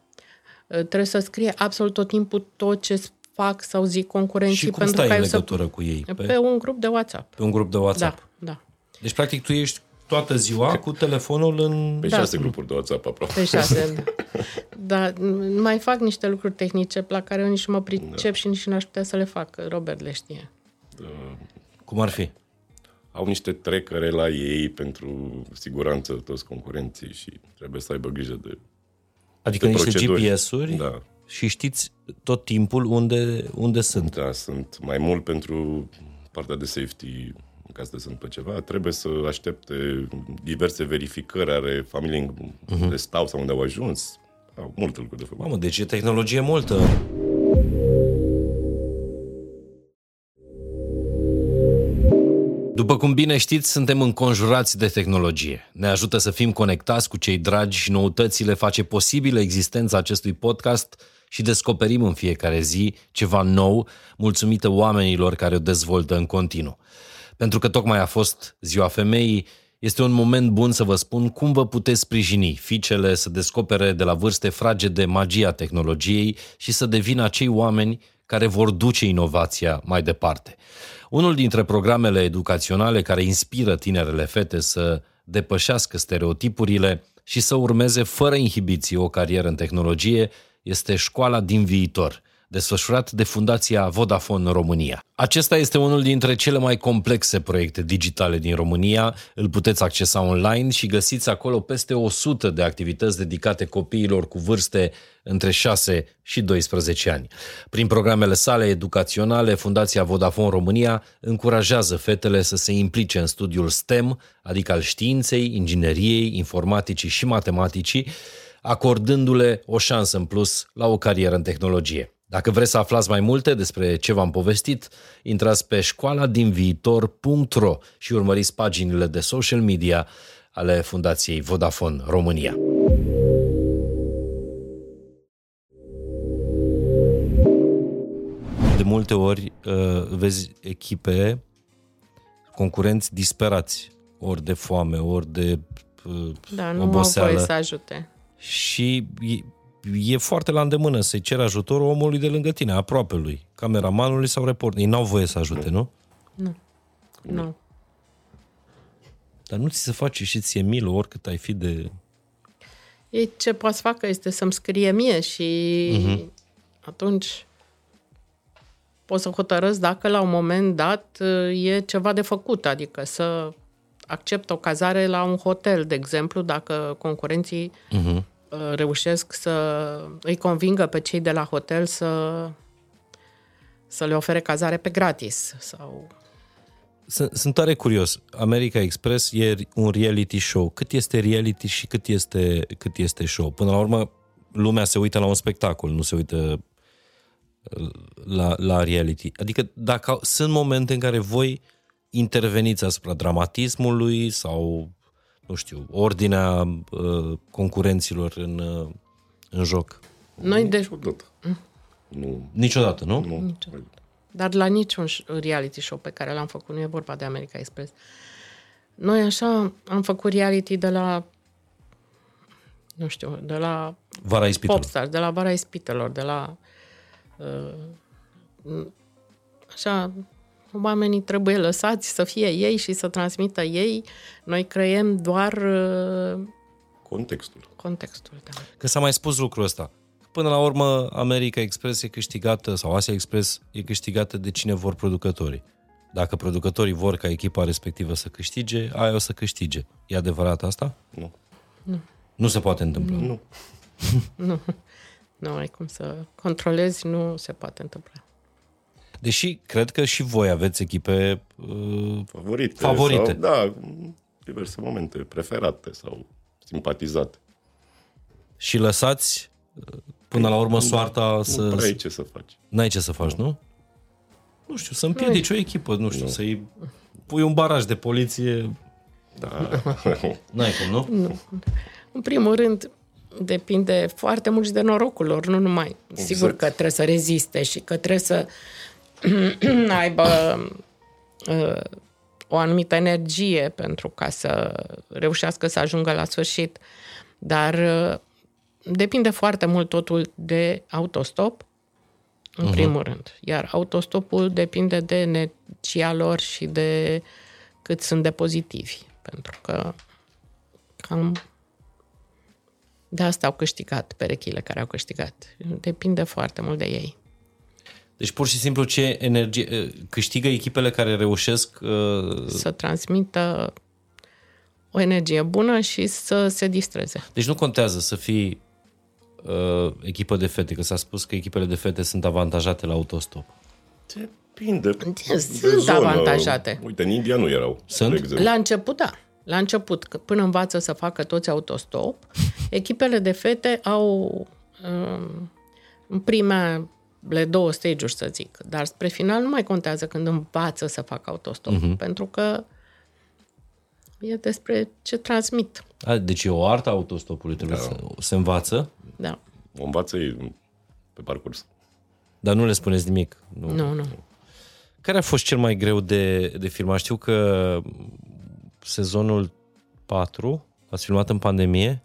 Trebuie să scrie absolut tot timpul tot ce fac sau zic concurenții. Și cum pentru stai ca în eu să- legătură cu ei? Pe... Pe, pe un grup de WhatsApp. pe un grup de Da, WhatsApp? da. Deci, practic, tu ești toată ziua cu telefonul în... Pe Da. șase grupuri de WhatsApp aproape. Pe șase. da, mai fac niște lucruri tehnice la care eu nici nu mă pricep da. și nici nu aș putea să le fac. Robert le știe. Cum ar fi? Au niște trecere la ei pentru siguranță toți concurenții și trebuie să aibă grijă de Adică de niște proceduri. GPS-uri Da. și știți tot timpul unde, unde sunt. Da, sunt mai mult pentru partea de safety în caz de se întâmplă ceva, trebuie să aștepte diverse verificări are familiei unde stau sau unde au ajuns. Au multe lucruri de făcut. Mamă, deci e tehnologie multă. După cum bine știți, suntem înconjurați de tehnologie. Ne ajută să fim conectați cu cei dragi și noutățile face posibilă existența acestui podcast și descoperim în fiecare zi ceva nou, mulțumită oamenilor care o dezvoltă în continuu. Pentru că tocmai a fost Ziua Femeii, este un moment bun să vă spun cum vă puteți sprijini fiicele să descopere de la vârste fragede magia tehnologiei și să devină acei oameni care vor duce inovația mai departe. Unul dintre programele educaționale care inspiră tinerele fete să depășească stereotipurile și să urmeze fără inhibiții o carieră în tehnologie este Școala din Viitor, desfășurat de Fundația Vodafone România. Acesta este unul dintre cele mai complexe proiecte digitale din România. Îl puteți accesa online și găsiți acolo peste 100 de activități dedicate copiilor cu vârste între 6 și 12 ani. Prin programele sale educaționale, Fundația Vodafone România încurajează fetele să se implice în studiul STEM, adică al științei, ingineriei, informaticii și matematicii, acordându-le o șansă în plus la o carieră în tehnologie. Dacă vreți să aflați mai multe despre ce v-am povestit, intrați pe școala din viitor.ro și urmăriți paginile de social media ale Fundației Vodafone România. De multe ori uh, vezi echipe, concurenți disperați, ori de foame, ori de uh, Da, nu oboseală. au voie să ajute. și e, e foarte la îndemână să-i ceri ajutorul omului de lângă tine, aproape lui, cameramanului sau reporterului. Ei n-au voie să ajute, nu? Nu. Dar nu ți se face și ție milă oricât ai fi de... Ei ce poate să facă este să-mi scrie mie și Mhm. atunci pot să hotărăsc dacă la un moment dat e ceva de făcut, adică să accept o cazare la un hotel, de exemplu, dacă concurenții Uh-huh. Reușesc să îi convingă pe cei de la hotel să, să le ofere cazare pe gratis sau Sunt, sunt tare curios. America Express e un reality show. Cât este reality și cât este, cât este show? Până la urmă, lumea se uită la un spectacol, nu se uită uh, la, la reality. Adică dacă au- sunt momente în care voi interveniți asupra dramatismului sau, nu știu, ordinea uh, concurenților în, uh, în joc. noi de, Niciodată. Nu. Niciodată, nu? Nu. Dar la niciun ș- reality show pe care l-am făcut, nu e vorba de America Express. Noi așa am făcut reality de la, nu știu, de la Vara ispitelor. Popstars, de la Vara Ispitelor, de la... Uh, așa, oamenii trebuie lăsați să fie ei și să transmită ei. Noi creăm doar uh, Contextul. contextul. Da. Că s-a mai spus lucrul ăsta. Până la urmă, America Express e câștigată, sau Asia Express e câștigată de cine vor producătorii. Dacă producătorii vor ca echipa respectivă să câștige, aia o să câștige. E adevărat asta? Nu. Nu se poate întâmpla. Nu. Nu ai cum să controlezi, nu se poate întâmpla. Deși cred că și voi aveți echipe uh, Favorite. Favorite. Sau, da, diverse momente preferate sau simpatizate. și lăsați uh, până la urmă soarta Nu să... prea ai ce să faci. N-ai ce să faci, nu? Nu știu, să împiedici o echipă, nu știu, să-i pui un baraj de poliție. Da. N-ai cum, nu? În primul rând, depinde foarte mult și de norocul lor, nu numai. Sigur că trebuie să reziste și că trebuie să aibă uh, o anumită energie pentru ca să reușească să ajungă la sfârșit. Dar uh, depinde foarte mult totul de autostop, în uh-huh. primul rând. Iar autostopul depinde de energia lor și de cât sunt de pozitivi. Pentru că cam de asta au câștigat perechile care au câștigat. Depinde foarte mult de ei. Deci pur și simplu ce energie câștigă echipele care reușesc uh, Să transmită o energie bună și să se distreze. Deci nu contează să fii uh, echipă de fete, că s-a spus că echipele de fete sunt avantajate la autostop. Depinde. de Sunt zonă. avantajate. Uite, în India nu erau, Sunt? de exemplu. La început, da. La început, că până învață să facă toți autostop, echipele de fete au um, în primele două stage-uri, să zic. Dar spre final nu mai contează când învață să facă autostop, uh-huh. pentru că e despre ce transmit. A, deci e o artă a autostopului, trebuie da. să se învață, Da. O învață ei pe parcurs. dar nu le spuneți nimic. Nu. Nu, nu. Care a fost cel mai greu de, de filmat? Știu că sezonul 4 ați filmat în pandemie,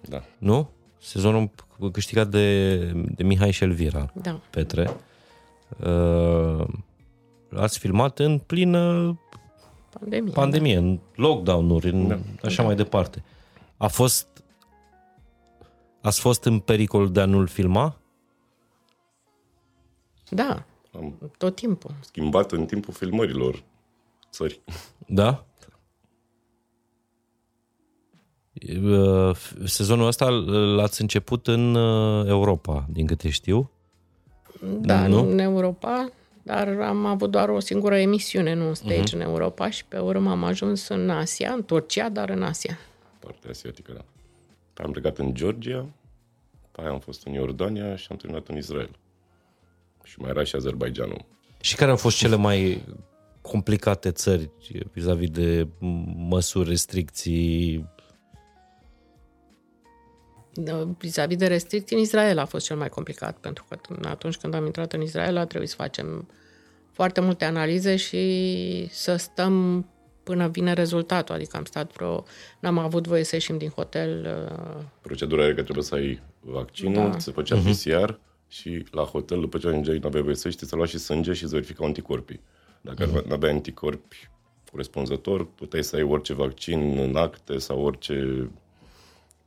Da. nu? Sezonul câștigat de, de Mihai și Elvira Da. Petre. Uh, ați filmat în plină Pandemie. pandemie, în lockdown-uri, în da. așa mai departe. A fost... Ați fost în pericol de a nu-l filma? Da, Am tot timpul. schimbat în timpul filmărilor țări. Da? E, uh, f- Sezonul ăsta l-ați început în uh, Europa, din câte știu. Da, Nu? în Europa, dar am avut doar o singură emisiune, nu un stage Mhm. uh-huh. în Europa și pe urmă am ajuns în Asia, în Turcia, dar în Asia. partea asiatică, da. Păi am plecat în Georgia, pe aia am fost în Iordania și am terminat în Israel. Și mai era și Azerbaijanul. Și care au fost cele mai complicate țări vis-a-vis de m- măsuri, restricții? Da, Vis-a-vis de restricții, în Israel a fost cel mai complicat, pentru că atunci când am intrat în Israel a trebuit să facem foarte multe analize și să stăm până vine rezultatul. Adică am stat vreo... N-am avut voie să ieșim din hotel. uh, Procedura era că trebuie să ai vaccinul, Da. da. se făcea PCR și la hotel, după ce ajungeai, nu aveai voie să ieși, să lua și sânge și să verificau anticorpii. Dacă Mhm. mm-hmm. nu aveai anticorpi corespunzător, puteai să ai orice vaccin în acte sau orice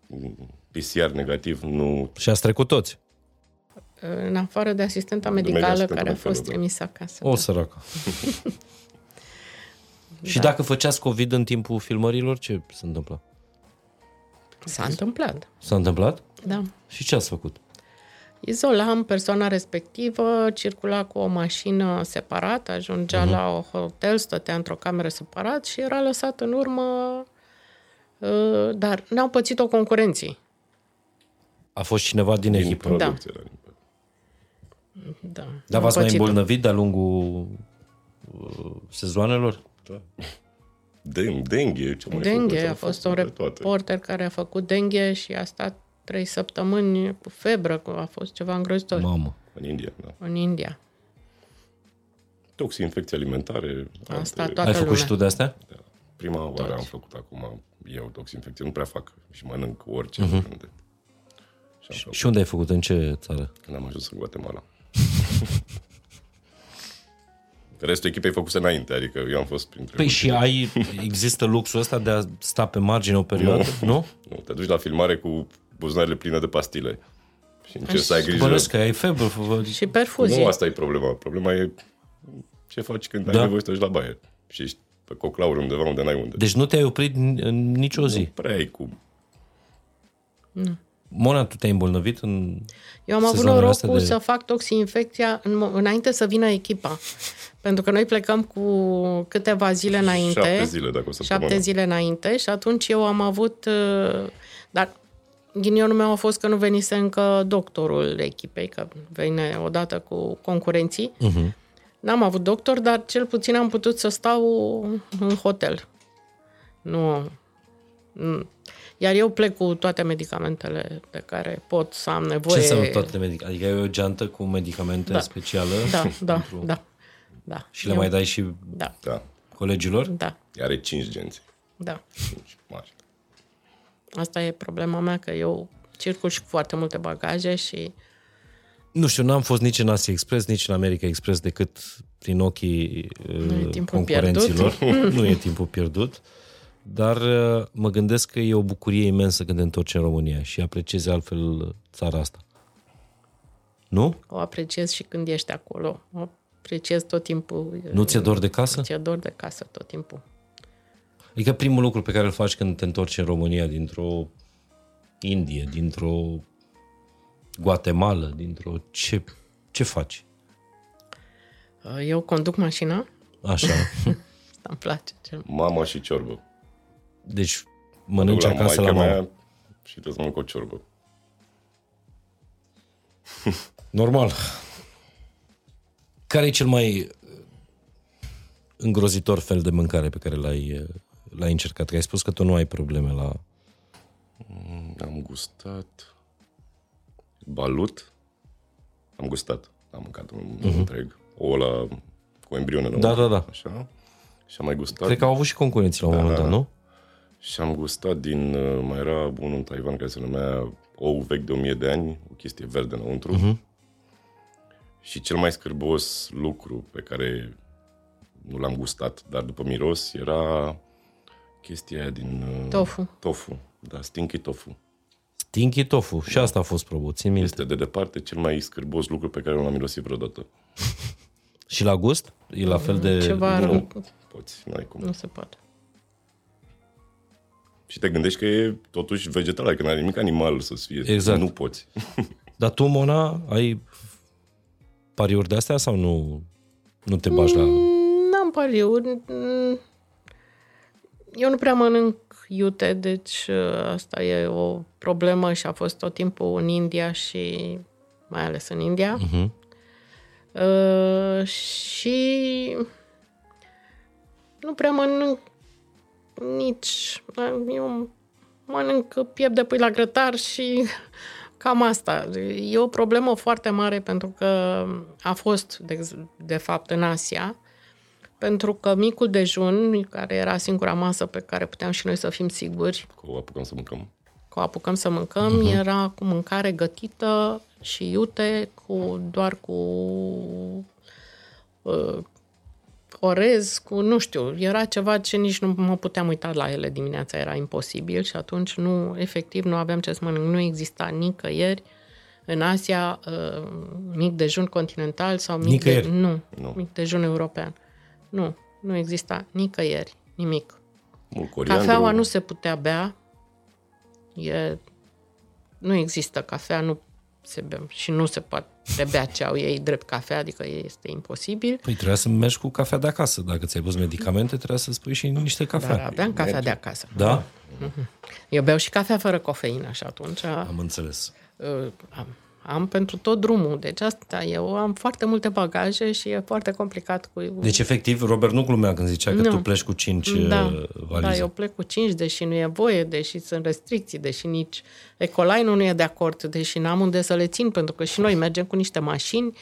mm, PCR negativ, nu Și ați trecut toți. În afară de asistenta mega medicală asistentă care a medicală, fost da. trimisă acasă. O săracă. Și dacă făceați COVID în timpul filmărilor, ce se întâmplă? S-a întâmplat, S-a întâmplat? da. Și ce ați făcut? Izolam persoana respectivă, circula cu o mașină separată, ajungea uh-huh. la un hotel, stătea într-o cameră separat și era lăsat în urmă, uh, dar n-au pățit o concurenții. A fost cineva din, din echipă? producție. Da. Da, Dar n-au v-ați mai pățit-o. îmbolnăvit de-a lungul uh, sezoanelor? Da. Den- dengue, ce mai Dengue, făcut? a fost un de toate. reporter care a făcut dengue și a stat trei săptămâni cu febră, cu- a fost ceva îngrozitor Mamă. În India, da. în India. Toxi, infecții alimentare. Asta alte- toată Ai făcut lumea. și tu de astea? Da. Prima oară Toți. am făcut acum, eu toxinfecție, nu prea fac și mănânc orice Mhm. uh-huh. oriunde. Și am făcut Și unde ai făcut? În ce țară? când am ajuns în Guatemala. Restul echipei făcuse înainte, adică eu am fost printre Păi și ai, există luxul ăsta de a sta pe margine o perioadă, nu? nu? Nu, te duci la filmare cu buzunarele pline de pastile și încerci să ai grijă. Bănesc că ai febră. fă- Și perfuzii. Nu asta e problema. Problema e ce faci când Da. ai nevoie să te duci la baie și ești pe coclauri undeva unde n-ai unde. Deci nu te-ai oprit în în nicio zi. nu prea ai cum. Mona, tu te-ai îmbolnăvit în Eu am avut sezoanele astea norocul de- să fac toxinfecția în, mo- înainte să vină echipa. Pentru că noi plecăm cu câteva zile înainte. Șapte zile, dacă o să Șapte zile înainte și atunci eu am avut... uh, Dar ghinionul meu a fost că nu venise încă doctorul echipei, că vine odată cu concurenții. Uh-huh. N-am avut doctor, dar cel puțin am putut să stau în hotel. Nu... nu. Iar eu plec cu toate medicamentele de care pot să am nevoie. Ce înseamnă toate medicamente? Adică ai o geantă cu medicamente Da. specială Da, da, da. da. și le Eu- mai dai și Da, Da. colegilor? da, Are cinci genți. da. Cinci mari. Asta e problema mea, că eu circul și cu foarte multe bagaje și Nu știu, n-am fost nici în Asia Express, nici în America Express decât prin ochii Nu e uh, timpul concurenților. nu e timpul pierdut. Dar uh, mă gândesc că e o bucurie imensă când te întorci în România și apreciezi altfel țara asta. Nu? o apreciez și când ești acolo. O apreciez tot timpul. Nu ți-e dor de casă? Ți-e dor de casă tot timpul. Adică primul lucru pe care îl faci când te întorci în România dintr-o Indie, dintr-o Guatemala, dintr-o... Ce, ce faci? Eu conduc mașina, Așa. asta îmi place. Cel... Mama și ciorbă. Deci Mă mănânci duc acasă la maică mama. mea Și trebuie să mănânc o ciorbă. Normal. Care e cel mai uh, îngrozitor fel de mâncare pe care l-ai, uh, l-ai încercat? Că ai spus că tu nu ai probleme la... Am gustat balut. Am gustat. Am mâncat un uh-huh. întreg. O la cu embrion în Da, da, da. Așa. Și am mai gustat. Cred că au avut și concurenții la un Da, moment dat, da, da. nu? Și am gustat din... uh, Mai era unul în Taiwan care se numea ou vechi de 1000 de ani, o chestie verde înăuntru. Uh-huh. Și cel mai scârbos lucru pe care nu l-am gustat, dar după miros, era chestia aia din... uh, Tofu. Tofu, da, stinky tofu. Stinky tofu. Și asta a fost probă, țin minte. Este de departe cel mai scârbos lucru pe care nu l-am mirosit vreodată. Și la gust? E la fel de... Ceva nu rău. poți, n-ai cum. Nu se poate. Și te gândești că e totuși vegetal, adică n-are nimic animal să fie. Exact. Nu poți. Dar tu, Mona, ai pariuri de astea sau nu, nu te bagi la... N-am pariuri. Mm, Eu nu prea mănânc iute, deci uh, asta e o problemă și a fost tot timpul în India și mai ales în India. Mhm. Uh, și nu prea mănânc nici... Eu mănânc piept de pui la grătar și cam asta. E o problemă foarte mare pentru că a fost, de, de fapt, în Asia, pentru că micul dejun, care era singura masă pe care puteam și noi să fim siguri Că o apucăm să mâncăm. că o apucăm să mâncăm, uh-huh. era cu mâncare gătită și iute, cu, doar cu uh, orez, cu, nu știu, era ceva ce nici nu mă puteam uita la ele dimineața, era imposibil și atunci nu, efectiv, nu aveam ce să mănânc. Nu exista nicăieri în Asia uh, mic dejun continental sau mic Nicăieri? De, nu, Nu. mic dejun european. Nu, nu exista nicăieri, nimic. Mult coriandru. Cafeaua nu se putea bea. E... Nu există cafea, nu se bea și nu se poate bea ce au ei drept cafea, adică este imposibil. Păi trebuia să mergi cu cafea de acasă. Dacă ți-ai pus medicamente, trebuia să spui și niște cafea. Dar aveam cafea de acasă. Da? Eu beau și cafea fără cofeină și atunci Am înțeles. uh, am, am pentru tot drumul. Deci asta, eu am foarte multe bagaje și e foarte complicat cu... Deci, efectiv, Robert nu glumea când zicea că Nu. tu pleci cu cinci da, uh, valize. da, eu plec cu 5, deși nu e voie, deși sunt restricții, deși nici Ecoline nu e de acord, deși n-am unde să le țin, pentru că și noi mergem cu niște mașini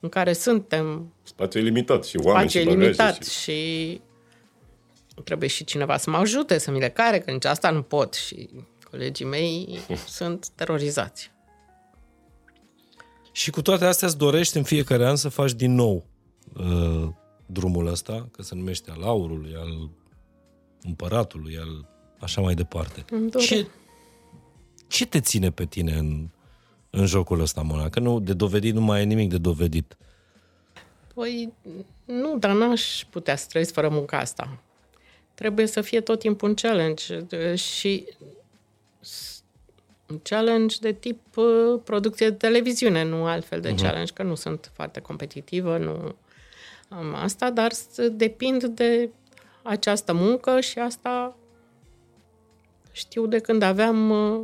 în care suntem Spațiu e limitat și oameni spațiu și bagaje. limitat Și... și trebuie și cineva să mă ajute, să mi le care, că nici asta nu pot și colegii mei sunt terorizați. Și cu toate astea îți dorești în fiecare an să faci din nou uh, drumul ăsta, că se numește al aurului, al împăratului, al așa mai departe. Îmi doresc. Ce, ce te ține pe tine în, în jocul ăsta, Mona? Că nu, de dovedit nu mai e nimic de dovedit. Păi, nu, dar n-aș putea să trăiesc fără munca asta. Trebuie să fie tot timpul un challenge de- și s- un challenge de tip uh, producție de televiziune, nu altfel de uh-huh. challenge, că nu sunt foarte competitivă, nu am asta, dar s- depind de această muncă și asta știu de când aveam uh,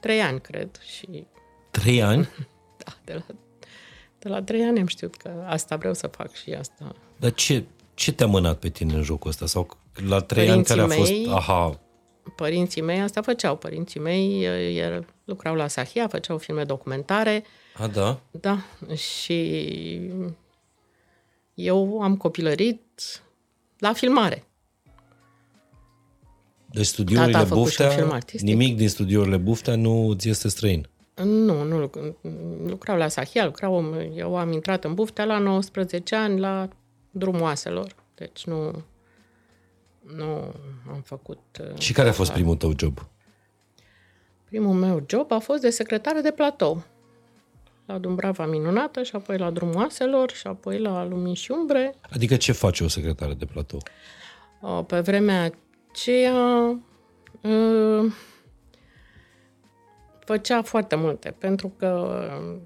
trei ani, cred, și Trei ani? da, de la, de la trei ani am știut că asta vreau să fac și asta Dar ce, ce te-a mânat pe tine în jocul ăsta? Sau la trei Părinții ani care a fost, mei- aha, părinții mei asta făceau. Părinții mei eh, er, lucrau la Sahia, făceau filme documentare, a, da? da, și eu am copilărit la filmare. Deci studiourile Tata a făcut și un Buftea, film artistic. nimic din studiourile Buftea nu ți este străin. Nu, nu luc- lucrau la Sahia, lucrau, eu am intrat în Buftea la 19 ani la drumul oaselor. Deci nu, nu am făcut... eh, Și care a fost primul tău job? Primul meu job a fost de secretară de platou. La Dumbrava Minunată și apoi la Drumul Oaselor și apoi la Lumini și Umbre. Adică ce face o secretară de platou? Uh, Pe vremea aceea uh, făcea foarte multe, pentru că uh,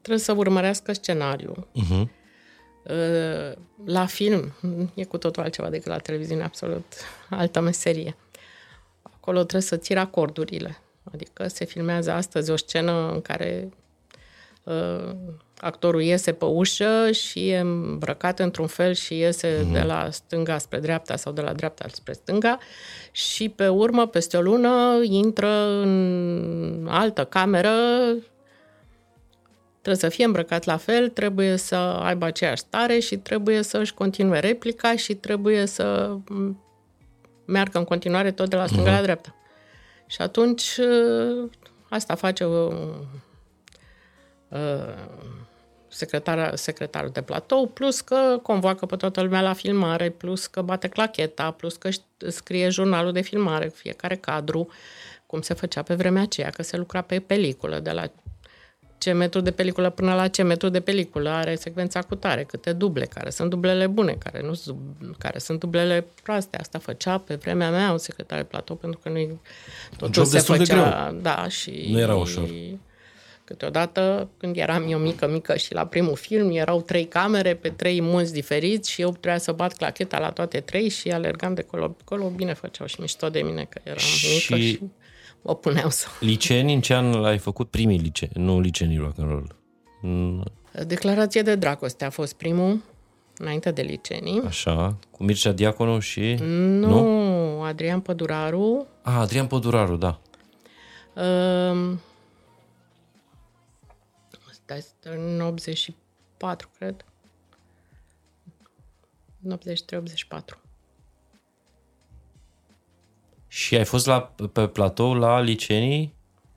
trebuie să urmărească scenariul. Uh-huh. Uh, La film e cu totul altceva decât la televiziune, absolut altă meserie. Acolo trebuie să ții acordurile. Adică se filmează astăzi o scenă în care uh, actorul iese pe ușă și e îmbrăcat într-un fel și iese uh-huh. de la stânga spre dreapta sau de la dreapta spre stânga și pe urmă, peste o lună, intră în altă cameră trebuie să fie îmbrăcat la fel, trebuie să aibă aceeași stare și trebuie să își continue replica și trebuie să m, meargă în continuare tot de la stânga uh-huh. la dreapta. Și atunci ă, asta face uh, secretara, secretarul de platou, plus că convoacă pe toată lumea la filmare, plus că bate clacheta, plus că șt- scrie jurnalul de filmare, fiecare cadru, cum se făcea pe vremea aceea, că se lucra pe peliculă, de la ce metru de peliculă până la ce metru de peliculă are secvența cu tare, câte duble, care sunt dublele bune, care, nu, care sunt dublele proaste. Asta făcea pe vremea mea un secretar de platou, pentru că nu totul se făcea... De greu. Da, și... Nu era ușor. Câteodată, când eram eu mică, mică și la primul film, erau trei camere pe trei munți diferiți și eu trebuia să bat clacheta la toate trei și alergam de colo colo. Bine făceau și mișto de mine că eram și... mică și o puneau să... Liceni, în ce an l-ai făcut? Primii liceni, nu licenii rock and roll. Declarație de dragoste a fost primul, înainte de licenii. Așa, cu Mircea Diaconu și... Nu, nu? Adrian Păduraru. Ah, Adrian Păduraru, da. Uh, stai, în 84, cred. În 83-84. Și ai fost la, pe platou la licenii?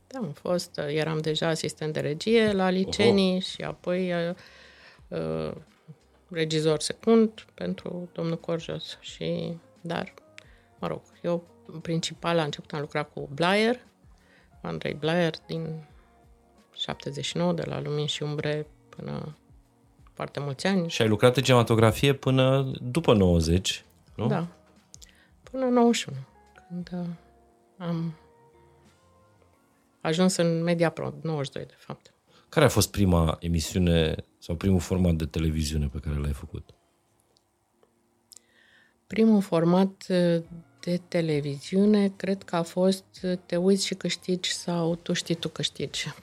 Da, am fost, eram deja asistent de regie la licenii Oho. și apoi uh, uh, regizor secund pentru domnul Corjos. Și, dar, mă rog, eu în principal am început am lucrat cu Blair, Andrei Blair din 79, de la Lumini și Umbre până foarte mulți ani. Și ai lucrat în cinematografie până după 90, nu? Da, până 91 când uh, am ajuns în Media Pro, 92 de fapt. Care a fost prima emisiune sau primul format de televiziune pe care l-ai făcut? Primul format uh, de televiziune cred că a fost uh, Te uiți și câștigi sau Tu știi tu câștigi.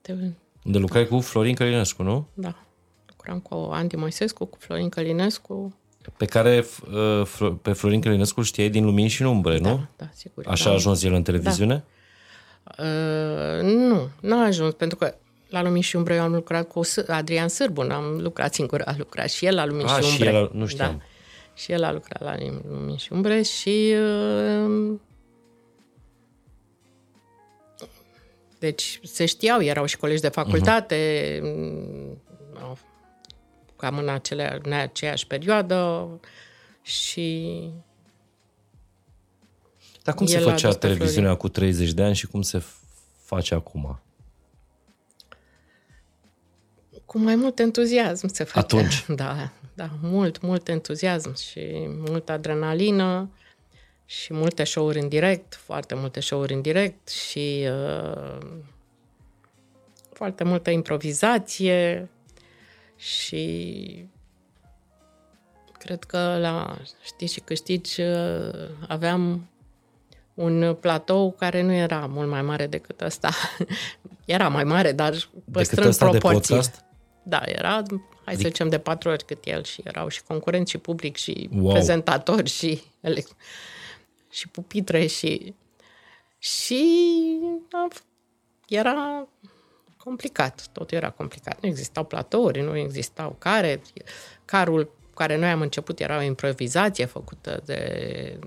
Te... De lucrai cu Florin Călinescu, nu? Da. Lucram cu Andy Moisescu, cu Florin Călinescu, pe care uh, pe Florin Călinescu știai din Lumini și în Umbre, da, nu? Da, sigur. Așa da. a ajuns el în televiziune? Da. Uh, nu, nu a ajuns, pentru că la Lumini și Umbre eu am lucrat cu Adrian Sârbu, am lucrat singur, a lucrat și el la Lumini a, și Umbre. Și el, nu știam. Da. Și el a lucrat la Lumini și Umbre și... Uh, deci se știau, erau și colegi de facultate, uh-huh cam în, acele, în aceeași perioadă și... Dar cum se făcea televiziunea cu 30 de ani și cum se face acum? Cu mai mult entuziasm se face. Atunci? Da, da, mult, mult entuziasm și multă adrenalină și multe show-uri în direct, foarte multe show-uri în direct și uh, foarte multă improvizație și cred că la Știi și câștigi uh, aveam un platou care nu era mult mai mare decât ăsta. era mai mare, dar păstrând proporții. De podcast? Da, era, hai adică... să zicem, de patru ori cât el și erau și concurenți și public și wow. prezentatori și, și pupitre și și era complicat, tot era complicat. Nu existau platouri, nu existau care. Carul care noi am început era o improvizație făcută de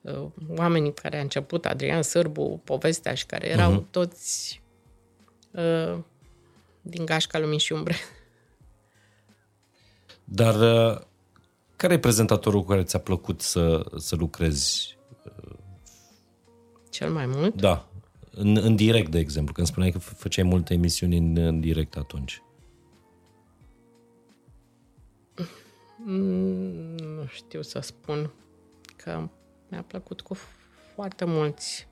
uh, oamenii care a început, Adrian Sârbu, povestea și care erau uh-huh. toți uh, din gașca lumii și umbre. Dar uh, care e prezentatorul cu care ți-a plăcut să, să lucrezi? Cel mai mult? Da. În, în direct, de exemplu, când spuneai că făceai multe emisiuni în, în direct atunci. Mm, nu știu să spun că mi-a plăcut cu foarte mulți.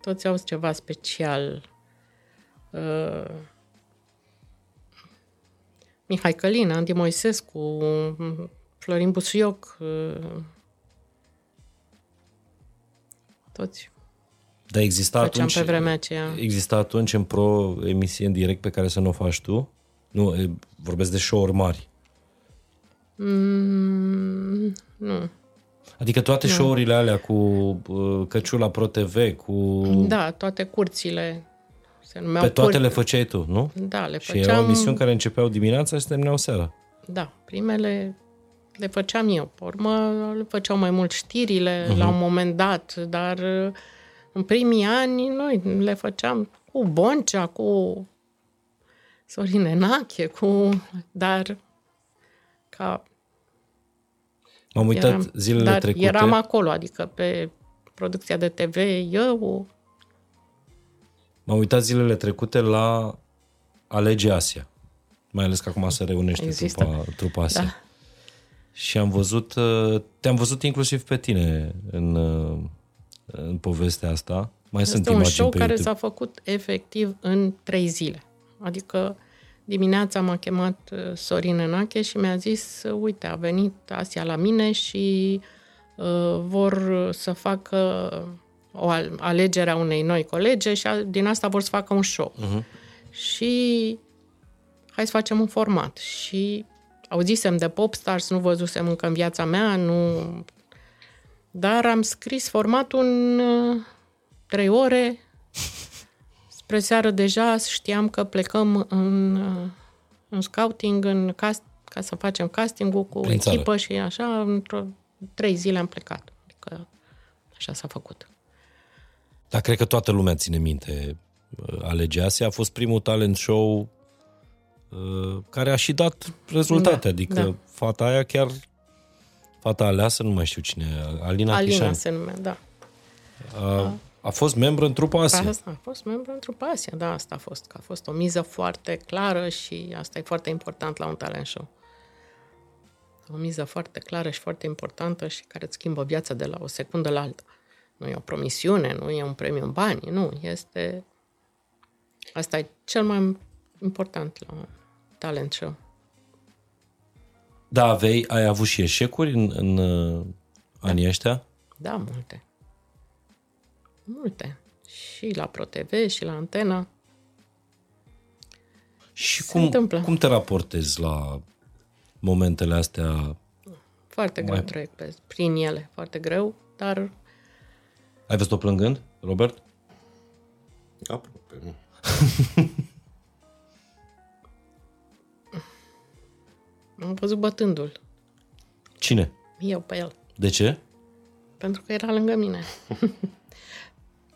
Toți au ceva special. Uh, Mihai Călin, Andy Moisescu, Florin Busuioc, uh, toți dar exista Făceam atunci, pe vremea aceea. Exista atunci în pro emisie în direct pe care să nu o faci tu? Nu, vorbesc de show-uri mari. Mm, nu. Adică toate nu. show-urile alea cu uh, Căciula Pro TV, cu... Da, toate curțile. Se numeau Pe toate cur... le făceai tu, nu? Da, le făceam... Și erau emisiuni care începeau dimineața și se terminau seara. Da, primele le făceam eu. Pe urmă le făceau mai mult știrile uh-huh. la un moment dat, dar în primii ani noi le făceam cu Boncea, cu Sorin Enache, cu... dar ca... M-am uitat eram, zilele dar trecute. eram acolo, adică pe producția de TV, eu, M-am uitat zilele trecute la Alege Asia. Mai ales că acum se reunește Există. trupa, trupa Asia. Da. Și am văzut, uh, te-am văzut inclusiv pe tine în, uh, în povestea asta. Mai sunt Este un imagini show pe care YouTube. s-a făcut efectiv în trei zile. Adică dimineața m-a chemat uh, Sorin Enache și mi-a zis, uh, uite, a venit Asia la mine și uh, vor să facă o al- alegere a unei noi colege și a, din asta vor să facă un show. Uh-huh. Și hai să facem un format. Și auzisem de Popstars, nu văzusem încă în viața mea, nu... Dar am scris formatul în uh, trei ore. Spre seară deja știam că plecăm în, uh, în scouting, în cast, ca să facem castingul cu Prin țară. echipă și așa, într-o trei zile am plecat. Adică așa s-a făcut. Dar cred că toată lumea ține minte uh, Alege Asia. A fost primul talent show uh, care a și dat rezultate. Da, adică da. fata aia chiar fata aleasă, nu mai știu cine, e, Alina, Alina Chișan, se numea, da. a, a fost membru în trupa Asia. Asta a fost membru într-o Asia, da, asta a fost. Că a fost o miză foarte clară și asta e foarte important la un talent show. O miză foarte clară și foarte importantă și care îți schimbă viața de la o secundă la alta. Nu e o promisiune, nu e un premiu în bani, nu, este... Asta e cel mai important la un talent show. Da, aveai, ai avut și eșecuri în, în uh, anii ăștia? Da, multe. Multe. Și la ProTV și la Antena. Și Se cum, întâmplă. cum te raportezi la momentele astea? Foarte greu Mai- trec pe, prin ele, foarte greu, dar Ai văzut-o plângând, Robert? Aproape, nu. am văzut bătându-l. Cine? Eu pe el. De ce? Pentru că era lângă mine.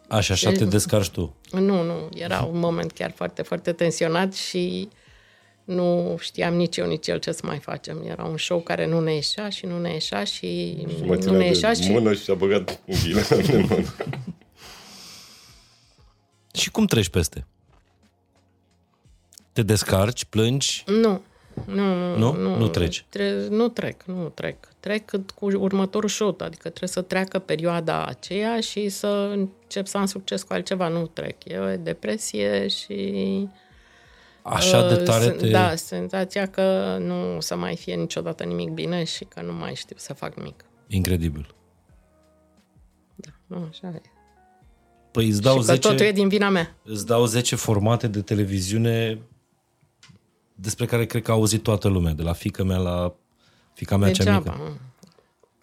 Așa, așa te descarci tu. Nu, nu, era un moment chiar foarte, foarte tensionat și nu știam nici eu, nici el ce să mai facem. Era un show care nu ne ieșea și nu ne ieșea și Și mă nu ținea ne ieșea de și... mână și a băgat unghiile în mână. Și cum treci peste? Te descarci, plângi? Nu. Nu, Nu? nu, Nu treci. Tre- nu trec, nu trec. Trec cu următorul show, adică trebuie să treacă perioada aceea și să încep să am succes cu altceva. Nu trec. E o depresie și... Așa de uh, tare sen- te... Da, senzația că nu o să mai fie niciodată nimic bine și că nu mai știu să fac nimic. Incredibil. Da, nu, așa e. Păi îți dau, și că 10, totul e din vina mea. îți dau 10 formate de televiziune despre care cred că a auzit toată lumea, de la fica mea la fica mea cea Degeaba. mică.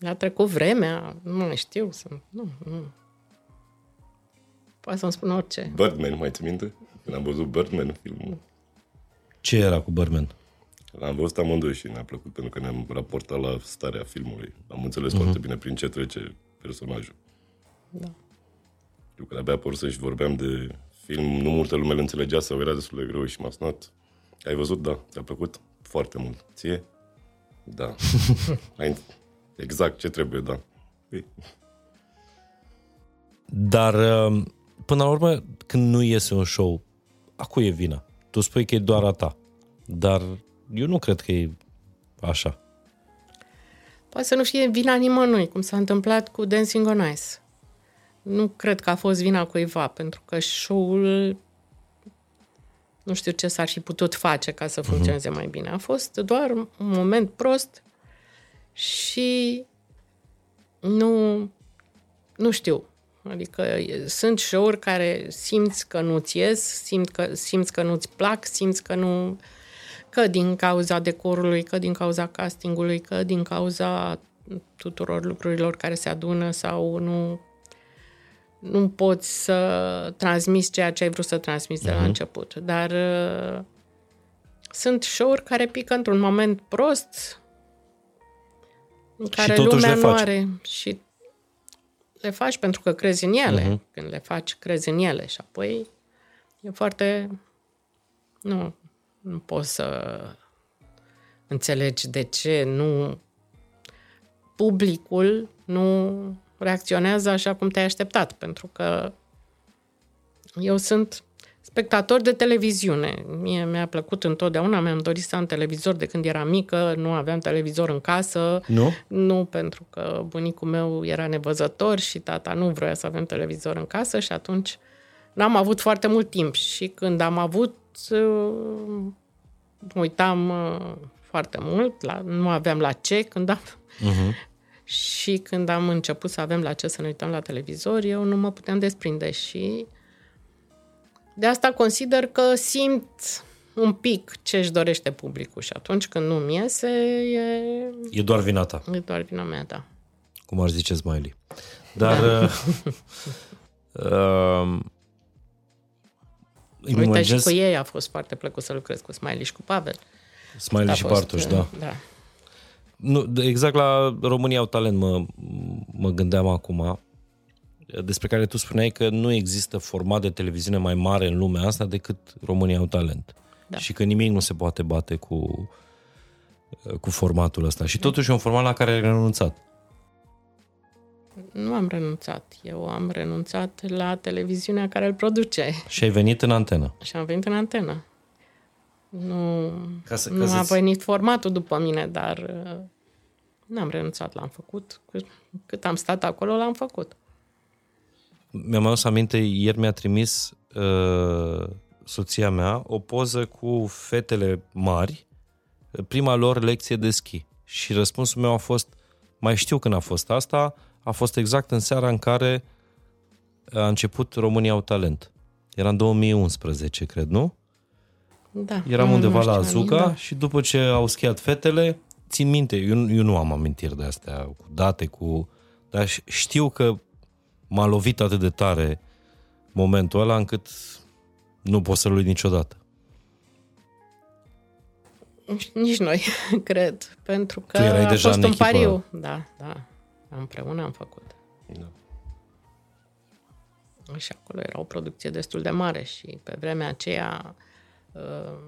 mă. A trecut vremea, nu mai știu. Să... Nu, nu. Poate să-mi spun orice. Birdman, mai ți minte? Când am văzut Birdman, filmul. Ce era cu Bărmen? L-am văzut amândoi și ne-a plăcut pentru că ne-am raportat la starea filmului. Am înțeles Mhm. foarte bine prin ce trece personajul. Da. Eu când abia apărut și vorbeam de film, nu multă lume îl înțelegea sau era destul de greu și m-a sunat. Ai văzut? Da. Ți-a plăcut? Foarte mult. Ție? Da. Ai... Exact ce trebuie, da. Păi, Dar, uh, până la urmă, când nu iese un show, a cui e vina? Tu spui că e doar a ta. Dar eu nu cred că e așa. Poate să nu fie vina nimănui, cum s-a întâmplat cu Dancing on Ice. Nu cred că a fost vina cuiva, pentru că show-ul nu știu ce s-ar fi putut face ca să funcționeze mai bine. A fost doar un moment prost și nu, nu știu. Adică e- sunt show-uri care simți că nu-ți ies, simți că, simți că nu-ți plac, simți că nu... Că din cauza decorului, că din cauza castingului, că din cauza tuturor lucrurilor care se adună sau nu nu poți să transmiți ceea ce ai vrut să transmiți de la început. Dar uh, sunt show-uri care pică într-un moment prost în care totuși lumea le nu faci. are și le faci pentru că crezi în ele. Uh-huh. Când le faci, crezi în ele și apoi e foarte... Nu, nu poți să înțelegi de ce nu publicul nu reacționează așa cum te-ai așteptat, pentru că eu sunt spectator de televiziune. Mie mi-a plăcut întotdeauna, mi-am dorit să am televizor de când eram mică, nu aveam televizor în casă. Nu? Nu, pentru că bunicul meu era nevăzător și tata nu vrea să avem televizor în casă și atunci n-am avut foarte mult timp. Și când am avut, uh, uitam uh, foarte mult, la, nu aveam la ce, când am... Uh-huh. Și când am început să avem la ce să ne uităm la televizor, eu nu mă puteam desprinde și de asta consider că simt un pic ce își dorește publicul și atunci când nu-mi iese, e, E doar vina ta, e doar vina mea, da. cum ar zice Smiley. Dar... Da. Uh, uh, îmi Uite, și imaginez cu ei a fost foarte plăcut să lucrez cu Smiley și cu Pavel. Smiley A și fost, Bartuș, da. da. Nu, de- exact la România au talent mă, mă gândeam acum, despre care tu spuneai că nu există format de televiziune mai mare în lumea asta decât România au talent. Da. Și că nimic nu se poate bate cu, cu formatul ăsta. Și totuși e un format la care ai renunțat. Nu am renunțat. Eu am renunțat la televiziunea care îl produce Și ai venit în antenă. și am venit în antenă. Nu, Ca să- ca nu a să-ți- venit formatul după mine, dar uh, n-am renunțat, l-am făcut. Cât- Cât am stat acolo, l-am făcut. Mi-am adus aminte, ieri mi-a trimis uh, soția mea o poză cu fetele mari, prima lor lecție de schi. Și răspunsul meu a fost, mai știu când a fost asta, a fost exact în seara în care a început România au talent. Era în 2011, cred, nu? Da. Eram nu- undeva nu la știu Azuca nimic, da. și după ce au schiat fetele, țin minte, eu, nu- eu nu am amintiri de astea cu date, cu... dar ș- știu că m-a lovit atât de tare momentul ăla încât nu pot să-l uit niciodată. Nici- Nici noi, cred. Pentru că Tu erai a deja fost în un echipă. pariu. Da, da. Împreună am făcut. Da. Și acolo era o producție destul de mare și pe vremea aceea, uh,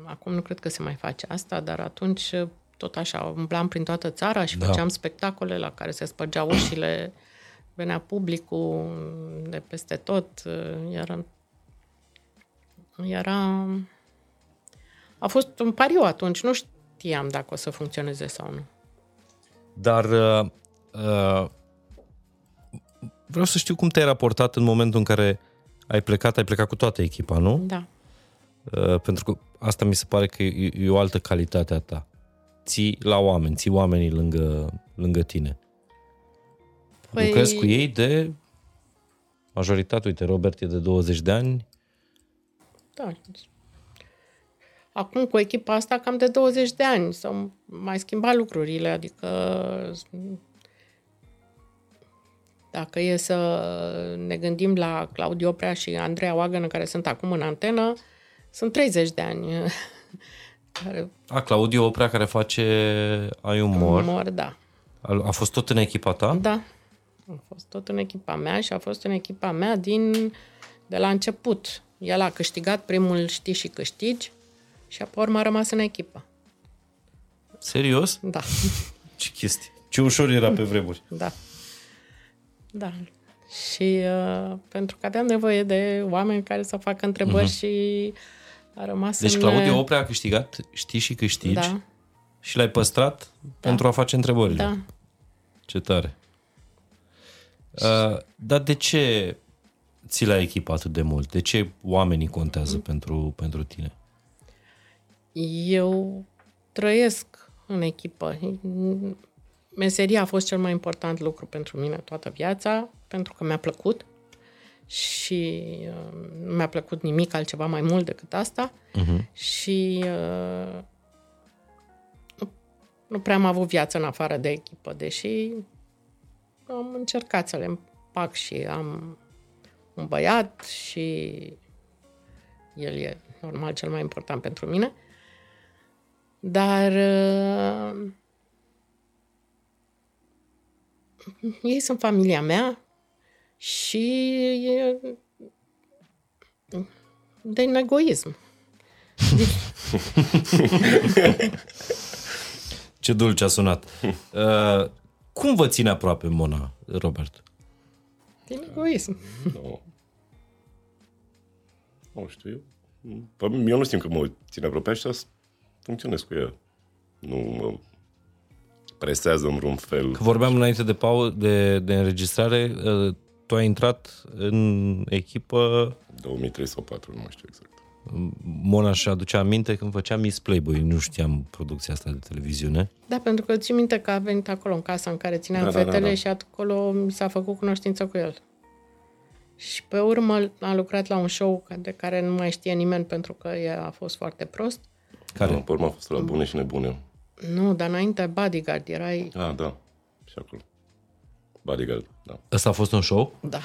acum nu cred că se mai face asta, dar atunci uh, tot așa, umblam prin toată țara și Da. făceam spectacole la care se spărgeau ușile, venea publicul de peste tot, uh, era, era... A fost un pariu atunci, nu știam dacă o să funcționeze sau nu. Dar uh, uh, vreau să știu cum te-ai raportat în momentul în care ai plecat, ai plecat cu toată echipa, nu? Da. Uh, pentru că asta mi se pare că e, e o altă calitate a ta. Ții la oameni, ții oamenii lângă, lângă tine. Păi... Lucrezi cu ei de majoritate. Uite, Robert e de 20 de ani. Da. Acum cu echipa asta cam de 20 de ani s-au mai schimbat lucrurile, adică dacă e să ne gândim la Claudiu Oprea și Andreea Oagănă, care sunt acum în antenă, sunt 30 de ani. Care A, Claudiu Oprea, care face Ai umor, mor, da. a, a fost tot în echipa ta? Da. A fost tot în echipa mea și a fost în echipa mea din de la început. El a câștigat primul Știi și câștigi și apoi urmă a rămas în echipă. Serios? Da. Ce chestie. Ce ușor era pe vremuri. Da. Da. Și uh, pentru că aveam nevoie de oameni care să facă întrebări uh-huh. și a rămas Deci în... Claudiu Oprea a câștigat Știi și câștigi Da, și l-ai păstrat pentru a face întrebările. da. Ce tare. Uh, dar de ce ți la echipă atât de mult? De ce oamenii contează Mm. pentru, pentru tine? Eu trăiesc în echipă. Meseria a fost cel mai important lucru pentru mine toată viața, pentru că mi-a plăcut și uh, nu mi-a plăcut nimic altceva mai mult decât asta uh-huh. și uh, nu, nu prea am avut viață în afară de echipă, deși am încercat să le împac și am un băiat și el e normal cel mai important pentru mine. Dar uh, ei sunt familia mea și e de egoism. Ce dulce a sunat. Uh, cum vă ține aproape Mona, Robert? Din egoism. Nu. Nu știu eu. Păi, Eu nu simt că mă țin aproape așa, funcționez cu ea. Nu mă presează în vreun fel. Că vorbeam înainte de, pau- de, de înregistrare, uh, tu ai intrat în echipă, 2003 sau 4, nu mai știu exact. Mona și aducea aminte când făcea Miss Playboy, nu știam producția asta de televiziune. Da, pentru că țin minte că a venit acolo în casa în care țineam Da, da, da, fetele da. și acolo mi s-a făcut cunoștință cu el. Și pe urmă a lucrat la un show de care nu mai știe nimeni pentru că el a fost foarte prost. Care? Da, pe urmă a fost la bune și nebune. Nu, dar înainte Bodyguard erai... Ah, da. Și acolo. Bodyguard, da. Ăsta a fost un show? Da.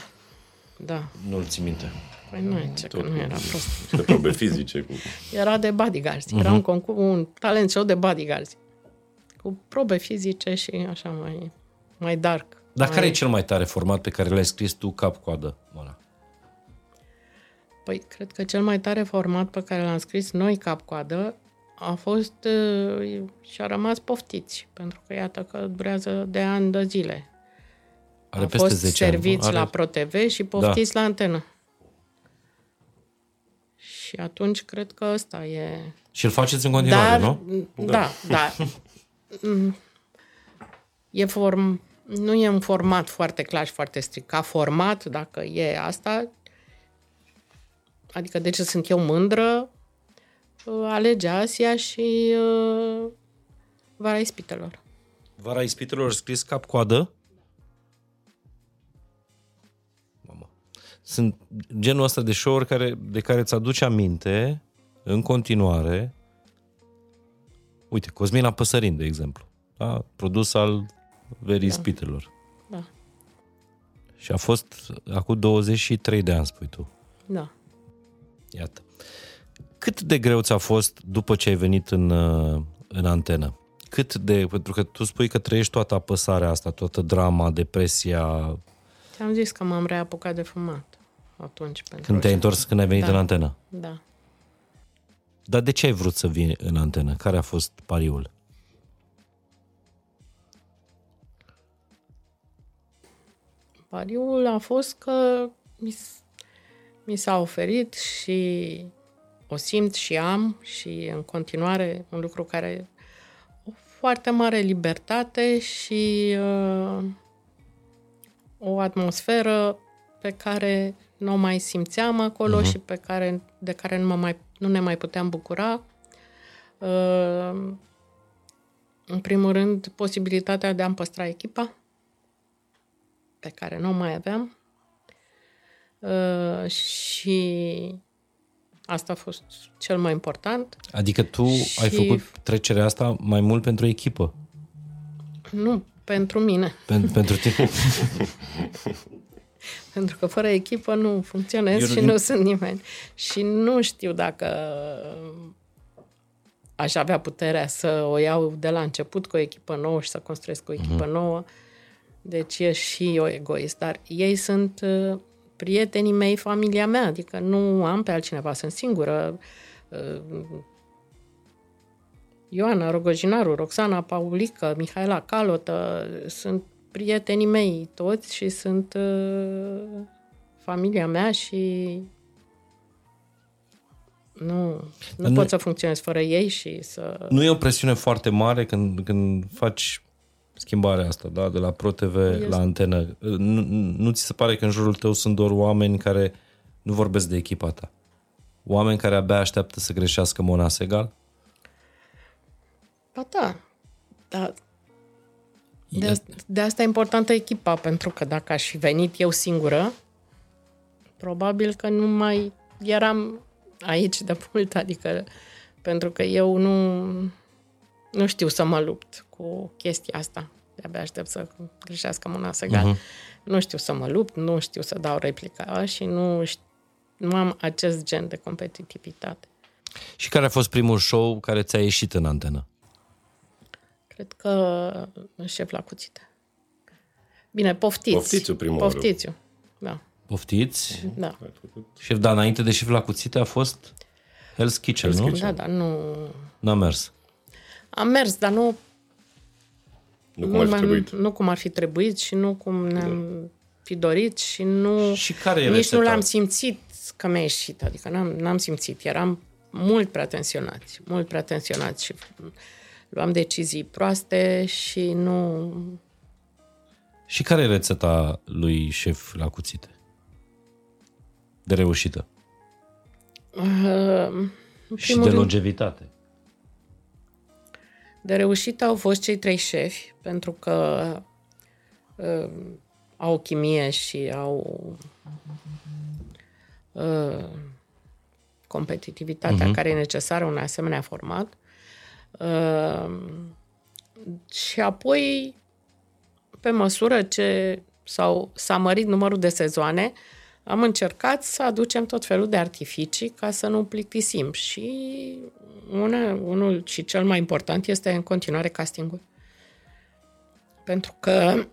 Da. Nu-l țin minte. Păi nu e ce, că nu era prost. De probe fizice. Cu... Era de bodyguards. Mhm. Era un, concurs, un talent show de bodyguards. Cu probe fizice și așa mai, mai dark. Dar mai... care e cel mai tare format pe care l-ai scris tu cap-coadă, Mona? Păi, cred că cel mai tare format pe care l-am scris noi cap-coadă a fost uh, și a rămas poftiți, pentru că iată că durează de ani de zile. Are a peste fost 10 ani. nu? serviți Are... la ProTV și poftiți la antenă. Și atunci cred că ăsta e... Și îl faceți în continuare, Dar, nu? da, da. Mm, e form, nu e un format foarte clar și foarte strict. Ca format, dacă e asta, adică de ce sunt eu mândră, uh, alege Asia și uh, Vara Ispitelor. Vara ispitelor scris cap-coadă? Sunt genul ăsta de show-uri care, de care îți aduce aminte în continuare. Uite, Cosmina Păsărin, de exemplu. Da? Produs al Verii da. Ispitelor. Da, Și a fost acum 23 de ani, spui tu. da. Iată. Cât de greu ți-a fost după ce ai venit în, uh, în antenă? Cât de... Pentru că tu spui că trăiești toată apăsarea asta, toată drama, depresia, Ți-am zis că m-am reapucat de fumat atunci. Pentru când te-ai ce- întors, când ai venit Da. în antenă. Da. Dar de ce ai vrut să vii în antenă? Care a fost pariul? Pariul a fost că mi, s- mi s-a oferit și o simt și am și în continuare un lucru care o foarte mare libertate și uh, o atmosferă pe care nu o mai simțeam acolo uh-huh. și pe care, de care nu, mă mai, nu ne mai puteam bucura. Uh, în primul rând, posibilitatea de a-mi păstra echipa, pe care nu o mai aveam. Uh, și asta a fost cel mai important. Adică tu Și- ai făcut trecerea asta mai mult pentru echipă. Nu pentru mine, Pen- pentru tine. pentru că fără echipă nu funcționez Eu și nu- nu sunt nimeni. Și nu știu dacă aș avea puterea să o iau de la început cu o echipă nouă și să construiesc o echipă Mhm. nouă. Deci e și eu egoist, dar ei sunt uh, prietenii mei, familia mea, adică nu am pe altcineva, sunt singură. Uh, Ioana Rogojinaru, Roxana Paulică, Mihaela Calotă, sunt prietenii mei toți și sunt uh, familia mea și nu, nu Dar nu- pot să funcționez fără ei și să... nu e o presiune foarte mare când, când faci schimbarea asta, da? de la ProTV Este. la antenă. Nu, nu ți se pare că în jurul tău sunt doar oameni care nu vorbesc de echipa ta? Oameni care abia așteaptă să greșească Mona Segal? Ba da, da. De, asta, de asta e importantă echipa, pentru că dacă aș fi venit eu singură, probabil că nu mai eram aici de mult, adică pentru că eu nu, nu știu să mă lupt cu chestia asta. De-abia aștept să greșească Mona Segal. Uh-huh. Nu știu să mă lupt, nu știu să dau replica și nu, ș- nu am acest gen de competitivitate. Și care a fost primul show care ți-a ieșit în antenă? Cred că șef la cuțite. Bine, poftiți. Poftițiu prima oară. Poftițiu, da. Poftiți? Da, Ai făcut? Șef, dar înainte de șef la cuțite a fost Hell's Kitchen, Hell's nu? Kitchen. da, da, nu... N-a mers. Am mers, dar nu, Nu cum ar fi mai- trebuit. nu cum ar fi trebuit și nu cum ne-am... fi dorit și nu... Și care e Nici rețeta? nu l-am simțit că mi-a ieșit, adică n-am, n-am simțit. Eram mult prea tensionați, mult prea tensionați și luam decizii proaste și nu... Și care e rețeta lui șef la cuțite? De reușită. Uh, în Și primul de rând, longevitate. De reușită au fost cei trei șefi, pentru că uh, au o chimie și au uh, competitivitatea uh-huh. care e necesară un asemenea format. Uh, și apoi, pe măsură ce sau s-a mărit numărul de sezoane, am încercat să aducem tot felul de artificii ca să nu plictisim. Și una, unul și cel mai important este în continuare castingul. Pentru că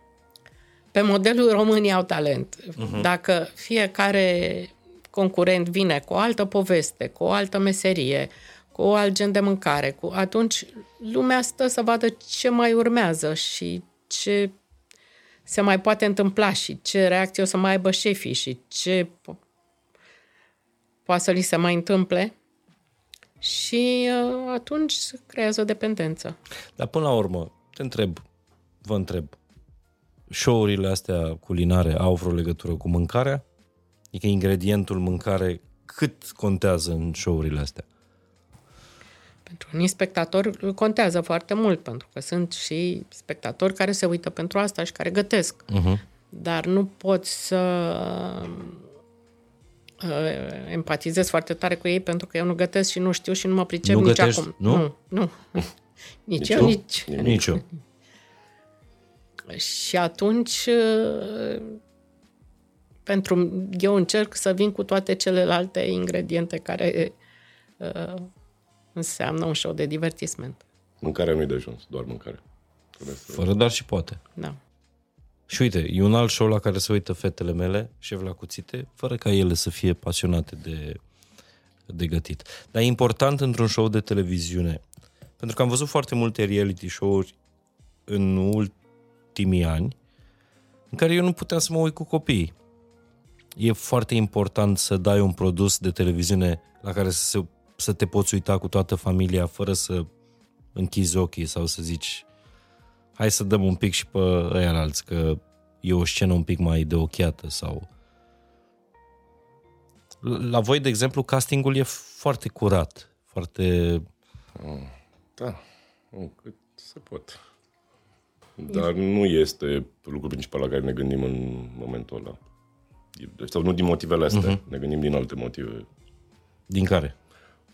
pe modelul românii au talent. Uh-huh. Dacă fiecare concurent vine cu o altă poveste, cu o altă meserie, cu o alt gen de mâncare, cu, atunci lumea stă să vadă ce mai urmează și ce se mai poate întâmpla și ce reacție o să mai aibă șefii și ce po- poate să li se mai întâmple. Și uh, atunci se creează o dependență. Dar până la urmă, te întreb, vă întreb, show-urile astea culinare au vreo legătură cu mâncarea? Adică ingredientul mâncare cât contează în show-urile astea? Pentru unii spectatori contează foarte mult, pentru că sunt și spectatori care se uită pentru asta și care gătesc. Uh-huh. Dar nu pot să uh, empatizez foarte tare cu ei pentru că eu nu gătesc și nu știu și nu mă pricep Nu nici gătești? acum. Nu? Nu, nu. nici Nici eu, tu? nici... Nici eu. Și atunci uh, pentru eu încerc să vin cu toate celelalte ingrediente care uh, înseamnă un show de divertisment. Mâncarea nu-i de ajuns, doar mâncare. Trebuie să... Fără dar și poate. Da. Și uite, e un alt show la care se uită fetele mele, șef la cuțite, fără ca ele să fie pasionate de, de gătit. Dar e important într-un show de televiziune, pentru că am văzut foarte multe reality show-uri în ultimii ani, în care eu nu puteam să mă uit cu copiii. E foarte important să dai un produs de televiziune la care să, se, să te poți uita cu toată familia fără să închizi ochii sau să zici hai să dăm un pic și pe ăia alți, că e o scenă un pic mai de ochiată sau... La voi, de exemplu, castingul e foarte curat, foarte... Da, nu, cât se pot. Dar nu este lucrul principal la care ne gândim în momentul ăla. E- Sau nu din motivele astea, uh-huh. ne gândim din alte motive. Din care?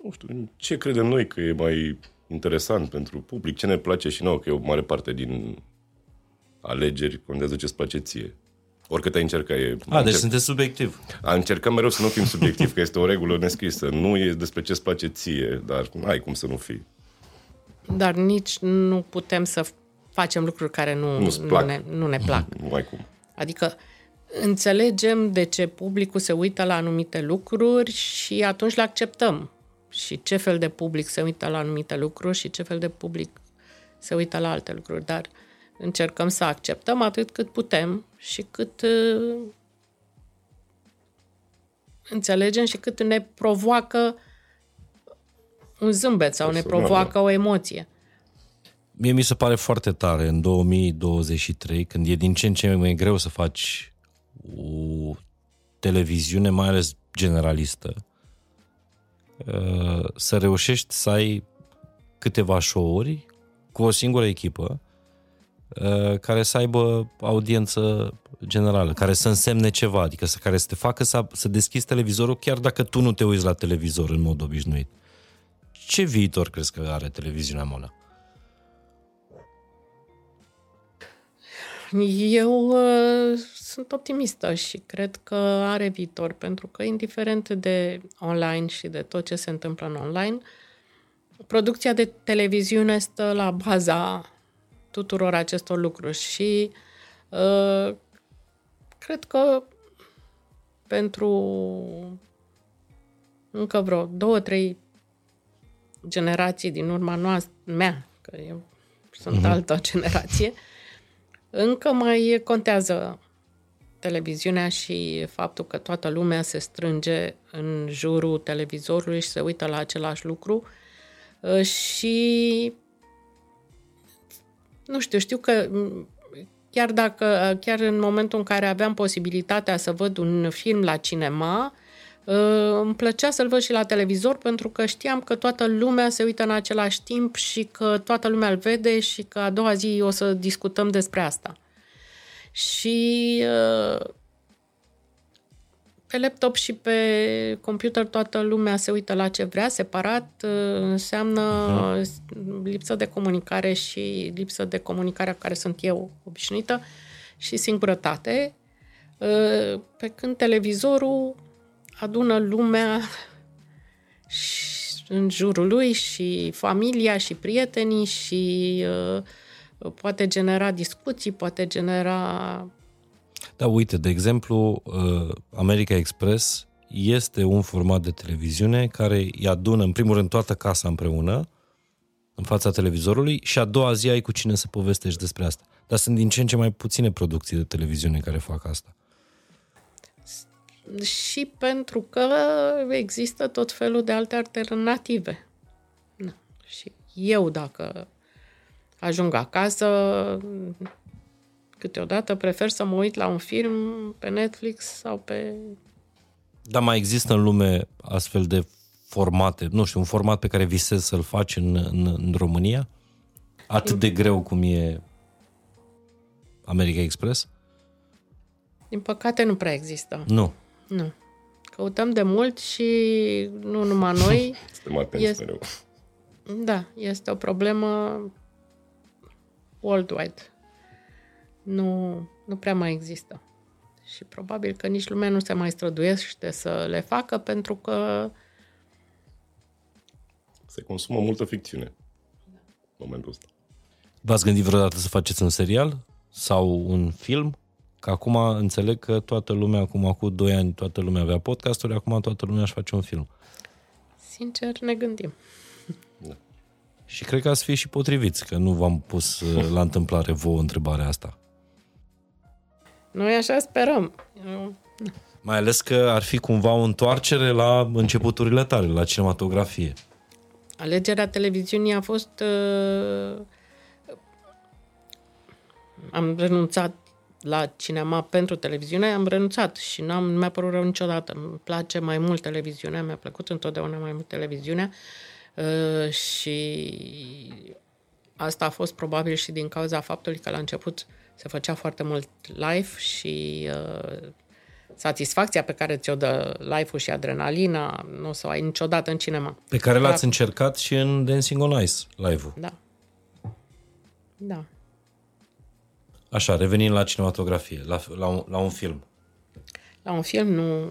Nu știu, ce credem noi că e mai interesant pentru public, ce ne place și nouă, că e o mare parte din alegeri, contează ce-ți place ție. Oricât ai încerca e... A, deci sunteți subiectiv. A încercăm mereu să nu fim subiectiv, că este o regulă nescrisă. Nu e despre ce-ți place ție, dar ai cum să nu fii. Dar nici nu putem să facem lucruri care nu, Nu-ți nu, plac. ne, nu ne plac. Nu ai cum. Adică înțelegem de ce publicul se uită la anumite lucruri și atunci le acceptăm. Și ce fel de public se uită la anumite lucruri și ce fel de public se uită la alte lucruri. Dar încercăm să acceptăm atât cât putem și cât uh, înțelegem și cât ne provoacă un zâmbet sau ne Personal, provoacă o emoție. Mie mi se pare foarte tare în 2023, când e din ce în ce mai greu să faci o televiziune, mai ales generalistă, uh, să reușești să ai câteva show-uri cu o singură echipă uh, care să aibă audiență generală, care să însemne ceva, adică să, care să te facă să, să deschizi televizorul chiar dacă tu nu te uiți la televizor în mod obișnuit. Ce viitor crezi că are televiziunea Mona? Eu uh, sunt optimistă și cred că are viitor, pentru că indiferent de online și de tot ce se întâmplă în online, producția de televiziune stă la baza tuturor acestor lucruri și uh, cred că pentru încă vreo două, trei generații din urma noastră, mea, că eu sunt uh-huh. altă generație, încă mai contează televiziunea și faptul că toată lumea se strânge în jurul televizorului și se uită la același lucru. Uh, și nu știu, știu că m, chiar dacă, chiar în momentul în care aveam posibilitatea să văd un film la cinema, uh, îmi plăcea să-l văd și la televizor pentru că știam că toată lumea se uită în același timp și că toată lumea îl vede și că a doua zi o să discutăm despre asta. Și uh, pe laptop și pe computer toată lumea se uită la ce vrea, separat, uh, înseamnă uh-huh. lipsă de comunicare și lipsă de comunicare care sunt eu obișnuită și singurătate, uh, pe când televizorul adună lumea și în jurul lui și familia și prietenii și uh, poate genera discuții, poate genera Da, uite, de exemplu, uh, America Express este un format de televiziune care îi adună, în primul rând, toată casa împreună, în fața televizorului, și a doua zi ai cu cine să povestești despre asta. Dar sunt din ce în ce mai puține producții de televiziune care fac asta. și pentru că există tot felul de alte alternative. Na. Și eu, dacă ajung acasă, câteodată prefer să mă uit la un film pe Netflix sau pe... Dar mai există în lume astfel de formate, nu știu, un format pe care visezi să-l faci în, în, în România? Atât de greu cum e America Express? Din păcate nu prea există. Nu. Nu. Căutăm de mult și nu numai noi. Suntem atenți Este- mereu. Da, este o problemă worldwide. Nu, nu prea mai există. Și probabil că nici lumea nu se mai străduiește să le facă pentru că Se consumă multă ficțiune. În momentul ăsta. V-ați gândit vreodată să faceți un serial sau un film? Că acum înțeleg că toată lumea, acum cu 2 ani, toată lumea avea podcasturi, acum toată lumea își face un film. Sincer, ne gândim. Și cred că ați fi și potriviți, că nu v-am pus uh, la întâmplare vouă întrebarea asta. Noi așa sperăm. Eu- Mai ales că ar fi cumva o întoarcere la începuturile tale, la cinematografie. Alegerea televiziunii a fost... Uh, am renunțat la cinema pentru televiziune, am renunțat și n-am, nu mi-a părut rău niciodată. Îmi place mai mult televiziunea, mi-a plăcut întotdeauna mai mult televiziunea uh, și asta a fost probabil și din cauza faptului că la început se făcea foarte mult live și uh, satisfacția pe care ți-o dă live-ul și adrenalina nu o să o ai niciodată în cinema. Pe care l-ați Da. încercat și în Dancing on Ice, live-ul. Da. Da. Așa, revenind la cinematografie, la, la, un, la un film. La un film nu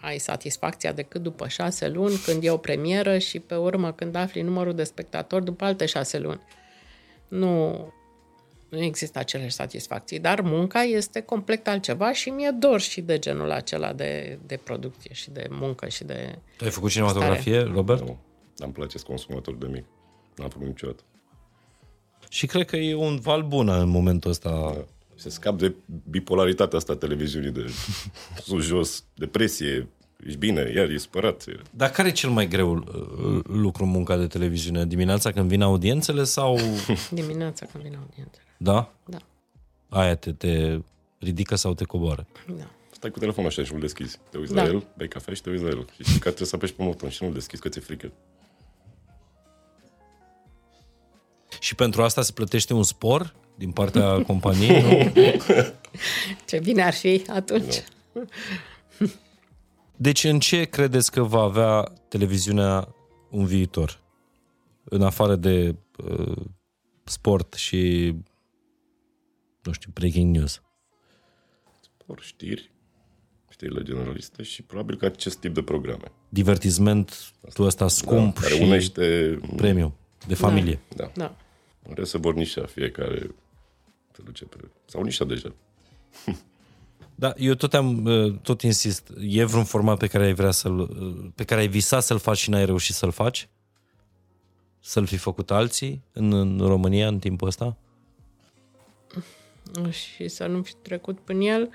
ai satisfacția decât după șase luni, când e o premieră și pe urmă când afli numărul de spectatori după alte șase luni. Nu, nu există aceleași satisfacții, dar munca este complet altceva și mi-e dor și de genul acela de, de producție și de muncă și de... Tu ai făcut cinematografie, Robert? Nu. Am place consumator de mic. N-am făcut niciodată. Și cred că e un val bun în momentul ăsta. Se scap de bipolaritatea asta a televiziunii de sus-jos, depresie, ești bine, iar e spărat. Dar care e cel mai greu uh, lucru în munca de televiziune? Dimineața când vin audiențele sau... Dimineața când vine audiențele. Da? Da, Aia te, te ridică sau te coboară. da. Stai cu telefonul așa și nu-l deschizi. Te uiți Da. la el, bei cafea și te uiți la el. Și știi că trebuie să apeși pe buton și nu-l deschizi, că ți-e frică. Și pentru asta se plătește un spor din partea companiei? nu? Ce bine ar fi atunci. Deci în ce credeți că va avea televiziunea un viitor? În afară de uh, sport și, nu știu, breaking news. Ori știri, știrile generaliste și probabil că acest tip de programe. Divertisment, tu ăsta scump da, care și unește... premium, de familie. Da. Da. Are să vor nișa fiecare se duce pe... Sau nișa deja. Da, eu tot am, uh, tot insist, e vreun format pe care ai vrea să-l, uh, pe care ai visat să-l faci și n-ai reușit să-l faci? Să-l fi făcut alții în, în România în timpul ăsta? și să nu fi trecut prin el.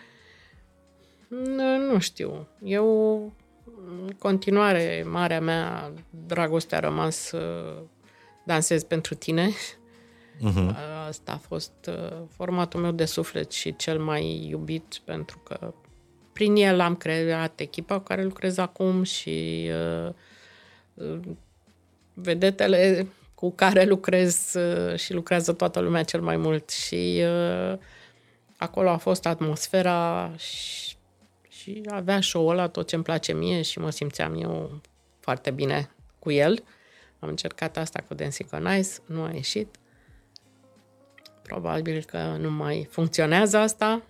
Nu, nu știu. Eu, în continuare, marea mea dragoste a rămas uh, dansez pentru tine. Uh-huh. Asta a fost uh, formatul meu de suflet și cel mai iubit pentru că prin el am creat echipa cu care lucrez acum și uh, uh, vedetele cu care lucrez uh, și lucrează toată lumea cel mai mult și uh, acolo a fost atmosfera și, și avea show-ul ăla, tot ce îmi place mie și mă simțeam eu foarte bine cu el. Am încercat asta cu Dancing on Ice, nu a ieșit. Probabil că nu mai funcționează asta,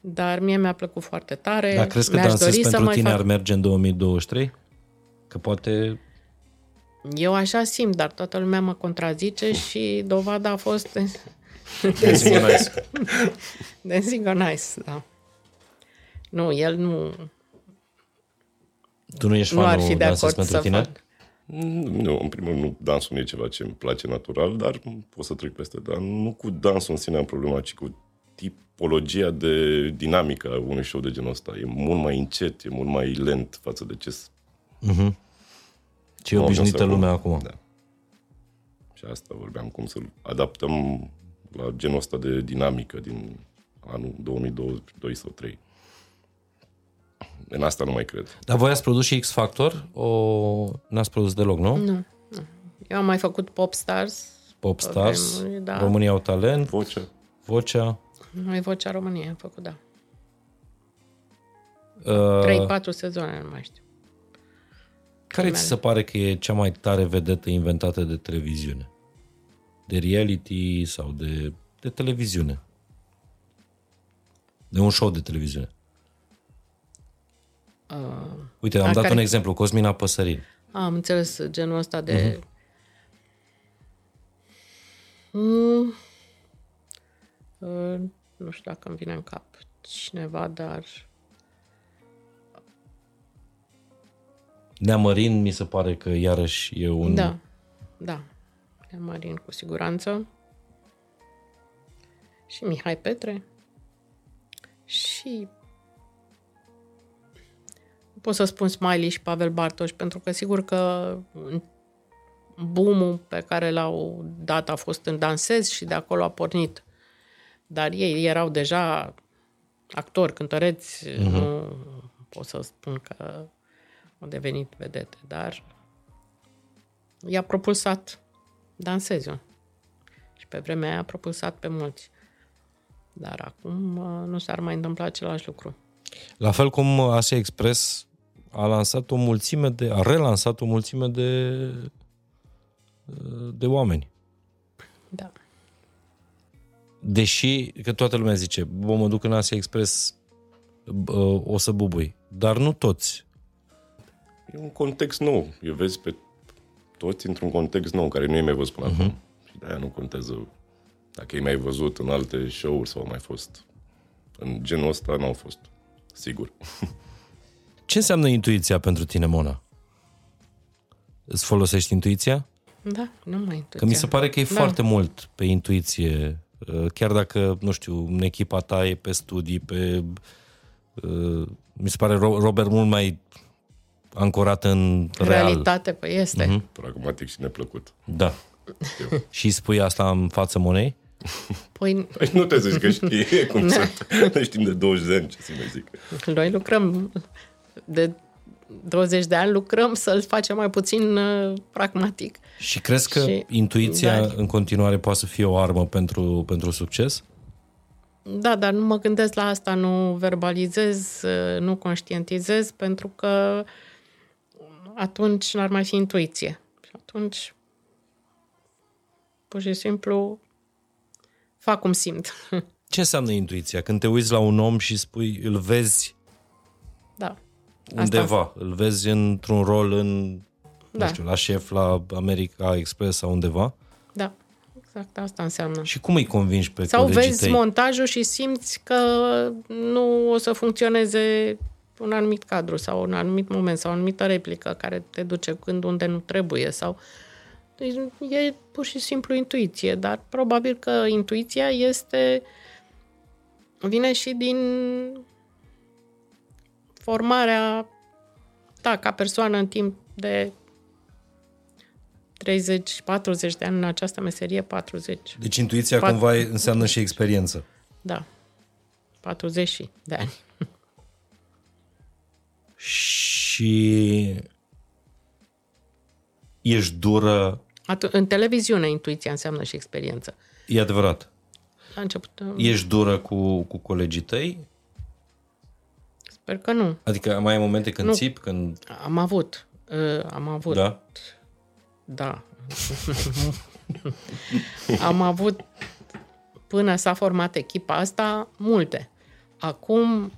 dar mie mi-a plăcut foarte tare. Dar crezi că Mi-aș dansez dori să pentru mai tine fac- ar merge în 2023? Că poate... Eu așa simt, dar toată lumea mă contrazice și dovada a fost Dancing on Ice. Dancing on Ice, da. Nu, el nu, Tu nu ești nu ar fanul fi de dansez acord pentru să tine? fac. Nu, în primul rând, nu, dansul nu e ceva ce îmi place natural, dar pot să trec peste. Dar nu cu dansul în sine am problema, ci cu tipologia de dinamică a unui show de genul ăsta. E mult mai încet, e mult mai lent față de ce Ce e am obișnuită ajuns lumea acum. Da. Și asta vorbeam, cum să adaptăm la genul ăsta de dinamică din anul 2022 sau 3. În asta nu mai cred. Dar voi ați produs și X Factor? O... N-ați produs deloc, nu? Nu, nu. Eu am mai făcut Popstars, Pop Stars, vremuri, da. România au talent, Vocea? Vocea. noi Vocea României am făcut, da. Uh, 3-4 sezoane, nu mai știu. care ți se pare că e cea mai tare vedetă inventată de televiziune? De reality sau de, de televiziune? De un show de televiziune. Uh, Uite, am A, dat care- un exemplu, Cosmina Păsărin. am înțeles genul ăsta de... Uh-huh. Mm, uh, nu știu dacă îmi vine în cap cineva, dar... Neamărin mi se pare că iarăși e un... Da, da. Marin cu siguranță. Și Mihai Petre. Și pot să spun Smiley și Pavel Bartoș, pentru că sigur că boom pe care l-au dat a fost în dansez și de acolo a pornit. Dar ei erau deja actori, cântăreți, uh-huh. nu pot să spun că au devenit vedete, dar i-a propulsat dansezul. Și pe vremea aia a propulsat pe mulți. Dar acum uh, nu s-ar mai întâmpla același lucru. La fel cum Asia Express a lansat o mulțime de, a relansat o mulțime de, de oameni. Da. Deși, că toată lumea zice, bă, mă duc în Asia Express, bă, o să bubui. Dar nu toți. E un context nou. Eu vezi pe toți într-un context nou, care nu e mai văzut până acum. Și de-aia nu contează dacă e mai văzut în alte show-uri sau au mai fost. În genul ăsta n-au fost. Sigur. Ce înseamnă intuiția pentru tine, Mona? Îți folosești intuiția? Da, nu mai intuiția. Că mi se pare că e Da. foarte mult pe intuiție. Uh, Chiar dacă, nu știu, în echipa ta e pe studii, pe... uh, Mi se pare Ro- Robert mult mai ancorat în real. Realitate, păi este. Mhm. Mm-hmm. Pragmatic și neplăcut. Da. Și îi spui asta în fața Monei? Păi Păi nu te zici că știi cum sunt. Noi știm de 20 de ani, ce să mai zic. noi lucrăm de 20 de ani, lucrăm să-l facem mai puțin uh, pragmatic. Și crezi că Și- intuiția da. în continuare poate să fie o armă pentru, pentru succes? Da, dar nu mă gândesc la asta, nu verbalizez, uh, nu conștientizez, pentru că atunci n-ar mai fi intuiție. Și atunci, pur și simplu, fac cum simt. Ce înseamnă intuiția? Când te uiți la un om și spui, îl vezi da. Undeva, îl vezi într-un rol în, Da. nu știu, la șef, la America Express sau undeva Da, exact asta înseamnă. și cum îi convingi pe Sau colegii vezi tăi? montajul și simți că nu o să funcționeze un anumit cadru sau un anumit moment sau o anumită replică care te duce când unde nu trebuie sau deci e pur și simplu intuiție, dar probabil că intuiția este vine și din formarea, da, ca persoană în timp de 30, 40 de ani în această meserie, 40. Deci intuiția Pat- cumva e- înseamnă și experiență. Da. 40 de ani. Și ești dură, Atu- în televiziune, intuiția înseamnă și experiență. e adevărat. La început, Ești dură cu, cu colegii tăi? Sper că nu. Adică mai ai momente când Nu. țip, când... Am avut. Uh, am avut. Da? Da. Am avut, până s-a format echipa asta, multe. Acum,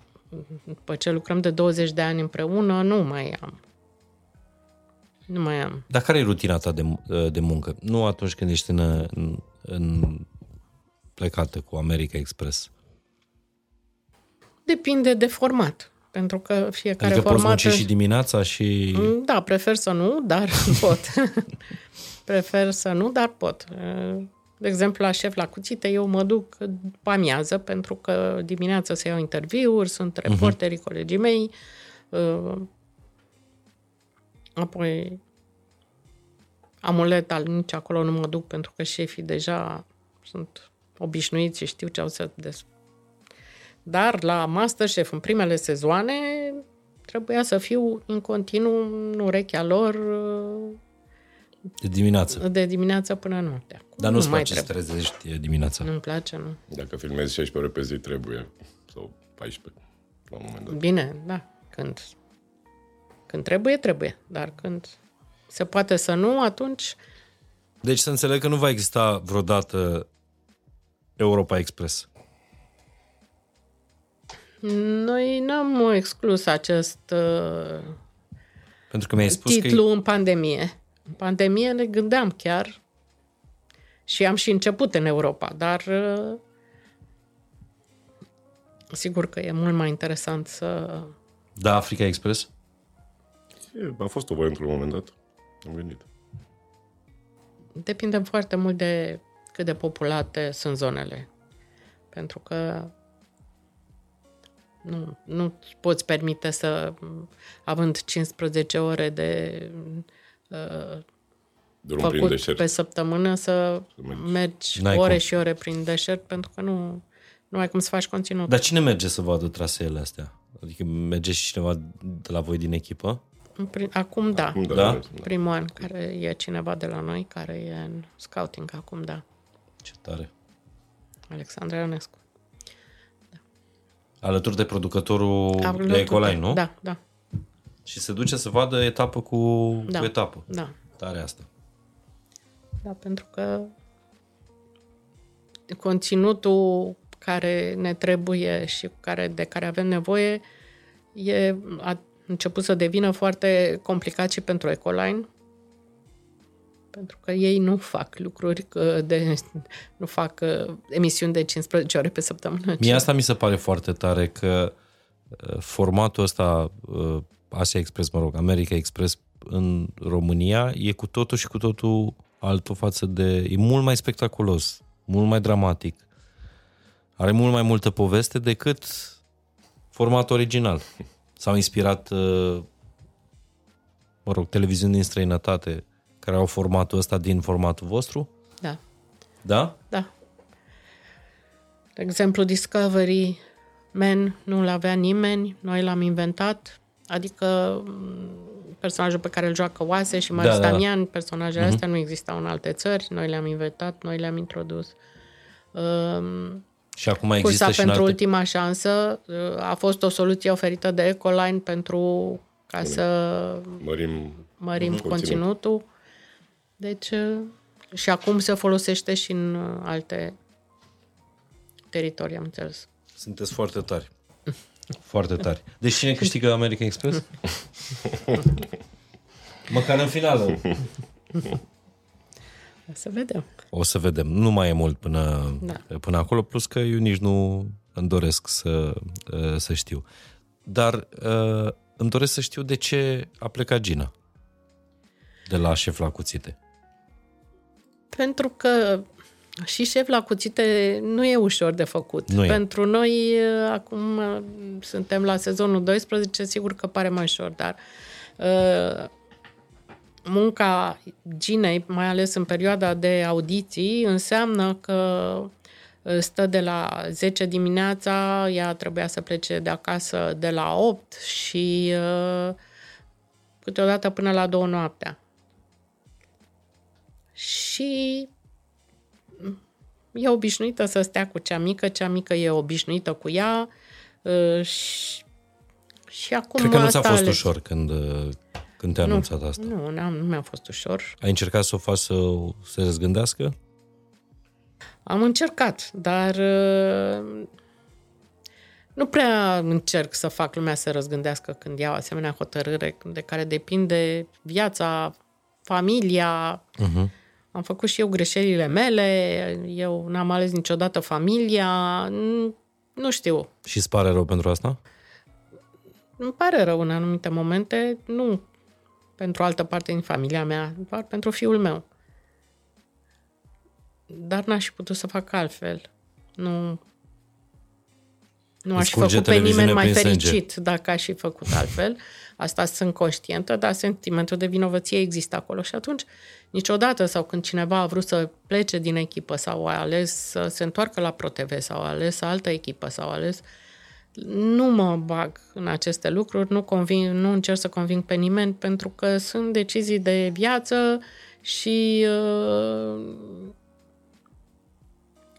după ce lucrăm de 20 de ani împreună, nu mai am. Nu mai am. Dar care e rutina ta de, de muncă? Nu atunci când ești în, în, în plecată cu America Express. Depinde de format. Pentru că fiecare Adică poți format... munci și dimineața și... Da, prefer să nu, dar pot. prefer să nu, dar pot. De exemplu, la șef la cuțite, eu mă duc după amiază, pentru că dimineața se iau interviuri, sunt reporterii uh-huh. colegii mei. uh, Apoi, amulet al nici acolo nu mă duc, pentru că șefii deja sunt obișnuiți și știu ce au să des... Dar la Masterchef, în primele sezoane, trebuia să fiu în continuu în urechea lor uh, De dimineață. de dimineața până noaptea. Acum Dar nu-ți mai place să trebuie. trezești dimineața. Nu-mi place, nu. Dacă filmezi 16 ore pe zi, trebuie. Sau 14, la un moment dat. Bine, da. Când, când trebuie, trebuie. Dar când se poate să nu, atunci Deci să înțeleg că nu va exista vreodată Europa Express. Noi n-am exclus acest uh, Pentru că mi-ai spus că titlu în pandemie. În pandemie ne gândeam chiar și am și început în Europa, dar uh, sigur că e mult mai interesant să da, Africa Express? E, a fost o voie într-un moment dat. Am gândit. Depinde foarte mult de cât de populate sunt zonele. Pentru că nu, nu poți permite să, având 15 ore de uh, Drum prin făcut deșert. pe săptămână să mergi. mergi N-ai ore cum. și ore prin deșert, pentru că nu, nu ai cum să faci conținut. Dar cine merge să vadă traseele astea? Adică merge și cineva de la voi din echipă? În prin- Acum da. Cum Da? da? Primul an care e cineva de la noi, care e în scouting acum, da. Ce tare. Alexandra Ionescu. Alături de producătorul Alături de Ecoline, nu? Da, da, Și se duce să vadă etapă cu, Da. cu etapă. da. Tare asta. Da, pentru că conținutul care ne trebuie și care, de care avem nevoie e, a început să devină foarte complicat și pentru Ecoline, pentru că ei nu fac lucruri că de, nu fac uh, emisiuni de 15 ore pe săptămână. Mie ci- asta mi se pare foarte tare că uh, formatul ăsta uh, Asia Express, mă rog, America Express în România e cu totul și cu totul altul față de... E mult mai spectaculos, mult mai dramatic. Are mult mai multă poveste decât formatul original. S-au inspirat, uh, mă rog, televiziuni din străinătate care au formatul ăsta din formatul vostru? Da, Da? da. De exemplu, Discovery Man nu-l avea nimeni, noi l-am inventat, adică m, personajul pe care îl joacă Oase și Marius Da, da, da, da. Damian, personajele astea nu existau în alte țări, noi le-am inventat, noi le-am introdus. Um, Și acum Cursa există și în pentru alte... ultima șansă uh, a fost o soluție oferită de Ecoline pentru ca să Mărim mărim Conținut. conținutul. Deci, uh, și acum se folosește și în uh, alte teritorii, am înțeles. Sunteți foarte tari. Foarte tari. Deci cine câștigă American Express? Măcar în finală. Să vedem. O să vedem. Nu mai e mult până, Da. până acolo, plus că eu nici nu îmi doresc să, uh, să știu. Dar uh, îmi doresc să știu de ce a plecat Gina de la șef la cuțite. Pentru că Și șef la cuțite nu e ușor de făcut. Nu e. Pentru noi, uh, acum uh, suntem la sezonul 12, sigur că pare mai ușor, dar uh, munca Ginei, mai ales în perioada de audiții, înseamnă că uh, stă de la 10 dimineața, ea trebuia să plece de acasă de la 8 și uh, câteodată până la 2 noaptea. Și e obișnuită să stea cu cea mică, cea mică e obișnuită cu ea uh, și, și acum Cred că nu ți-a asta fost ales. ușor când, uh, când te-a anunțat asta. Nu, n-am, nu mi-a fost ușor. Ai încercat să o faci să se răzgândească? Am încercat, dar uh, nu prea încerc să fac lumea să răzgândească când iau asemenea hotărâre de care depinde viața, familia. Uh-huh. Am făcut și eu greșelile mele, eu n-am ales niciodată familia, nu, nu știu. Și îți pare rău pentru asta? Îmi pare rău în anumite momente, nu pentru altă parte din familia mea, doar pentru fiul meu. Dar n-aș fi putut să fac altfel. Nu, nu aș fi curge făcut pe televiziune nimeni mai prin sânge. fericit dacă aș fi făcut altfel. Asta sunt conștientă, dar sentimentul de vinovăție există acolo și atunci niciodată sau când cineva a vrut să plece din echipă sau a ales să se întoarcă la ProTV sau a ales altă echipă sau a ales nu mă bag în aceste lucruri, nu, convin, nu încerc să conving pe nimeni pentru că sunt decizii de viață și uh,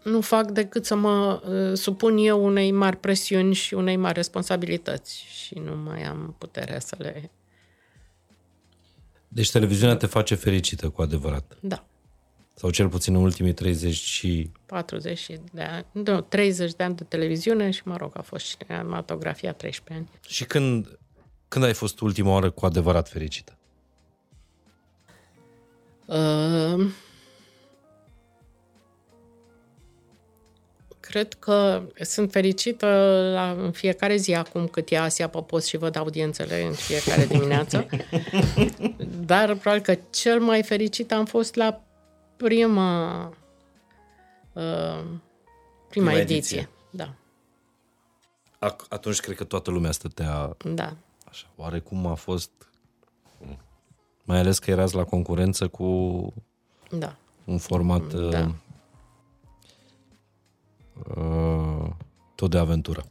nu fac decât să mă uh, supun eu unei mari presiuni și unei mari responsabilități și nu mai am puterea să le... Deci televiziunea te face fericită cu adevărat. Da, Sau cel puțin în ultimii 30 și... 40 de ani, nu, 30 de ani de televiziune și, mă rog, a fost și cinematografia 13 ani. Și când, când ai fost ultima oară cu adevărat fericită? Uh, cred că sunt fericită la, în fiecare zi acum cât e Asia pe post și văd audiențele în fiecare dimineață. Dar probabil că cel mai fericit am fost la prima uh, prima, Prima ediție. ediție. Da, Ac- Atunci cred că toată lumea stătea da. așa. Oare cum a fost... Mai ales că erați la concurență cu Da. un format uh, Da. Uh, tot de aventură.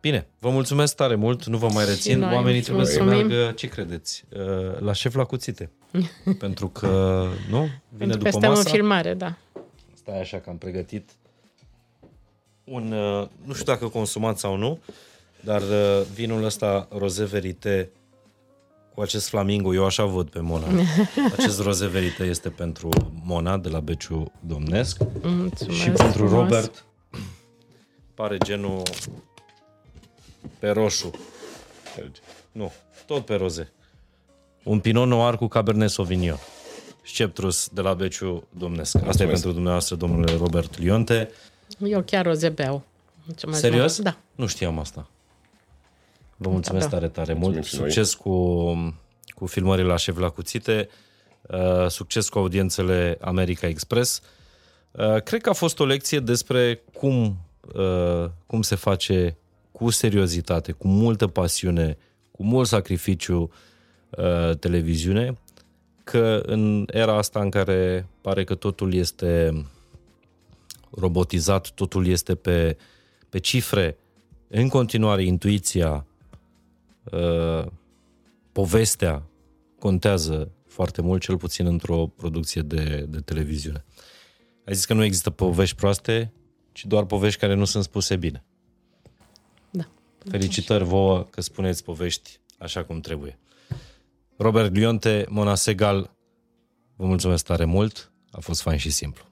Bine, vă mulțumesc tare mult, nu vă mai rețin. noi Oamenii îți trebuie să mulțumim. meargă, ce credeți, uh, la șef la cuțite. Pentru că, nu? Vine Pentru că după suntem în masa. filmare, da. Stai așa că am pregătit un, uh, nu știu dacă consumat sau nu, dar uh, vinul ăsta roze verite cu acest flamingo, eu așa văd pe Mona. Acest roze verite este pentru Mona de la Beciu Domnesc Mulțumesc și pentru frumos. Robert pare genul pe roșu. Nu, tot pe roze. Un Pinot Noir cu Cabernet Sauvignon. Sceptrus de la Beciu Domnesc. Asta e Mulțumesc. pentru dumneavoastră, domnule Robert Lionte. Eu chiar roze beau. Mulțumesc Serios? mult. Da. Nu știam asta. Vă mulțumesc Da. tare, tare Mulțumim mult. și noi. Succes cu, cu filmările la Șef la Cuțite. Uh, succes cu audiențele America Express. Uh, cred că a fost o lecție despre cum, uh, cum se face cu seriozitate, cu multă pasiune, cu mult sacrificiu uh, televiziune, că în era asta în care pare că totul este robotizat, totul este pe, pe cifre, în continuare intuiția, uh, povestea contează foarte mult, cel puțin într-o producție de, de televiziune. Ai zis că nu există povești proaste, ci doar povești care nu sunt spuse bine. Da. Felicitări vouă că spuneți povești așa cum trebuie. Robert Lionte, Mona Segal, vă mulțumesc tare mult, a fost fain și simplu.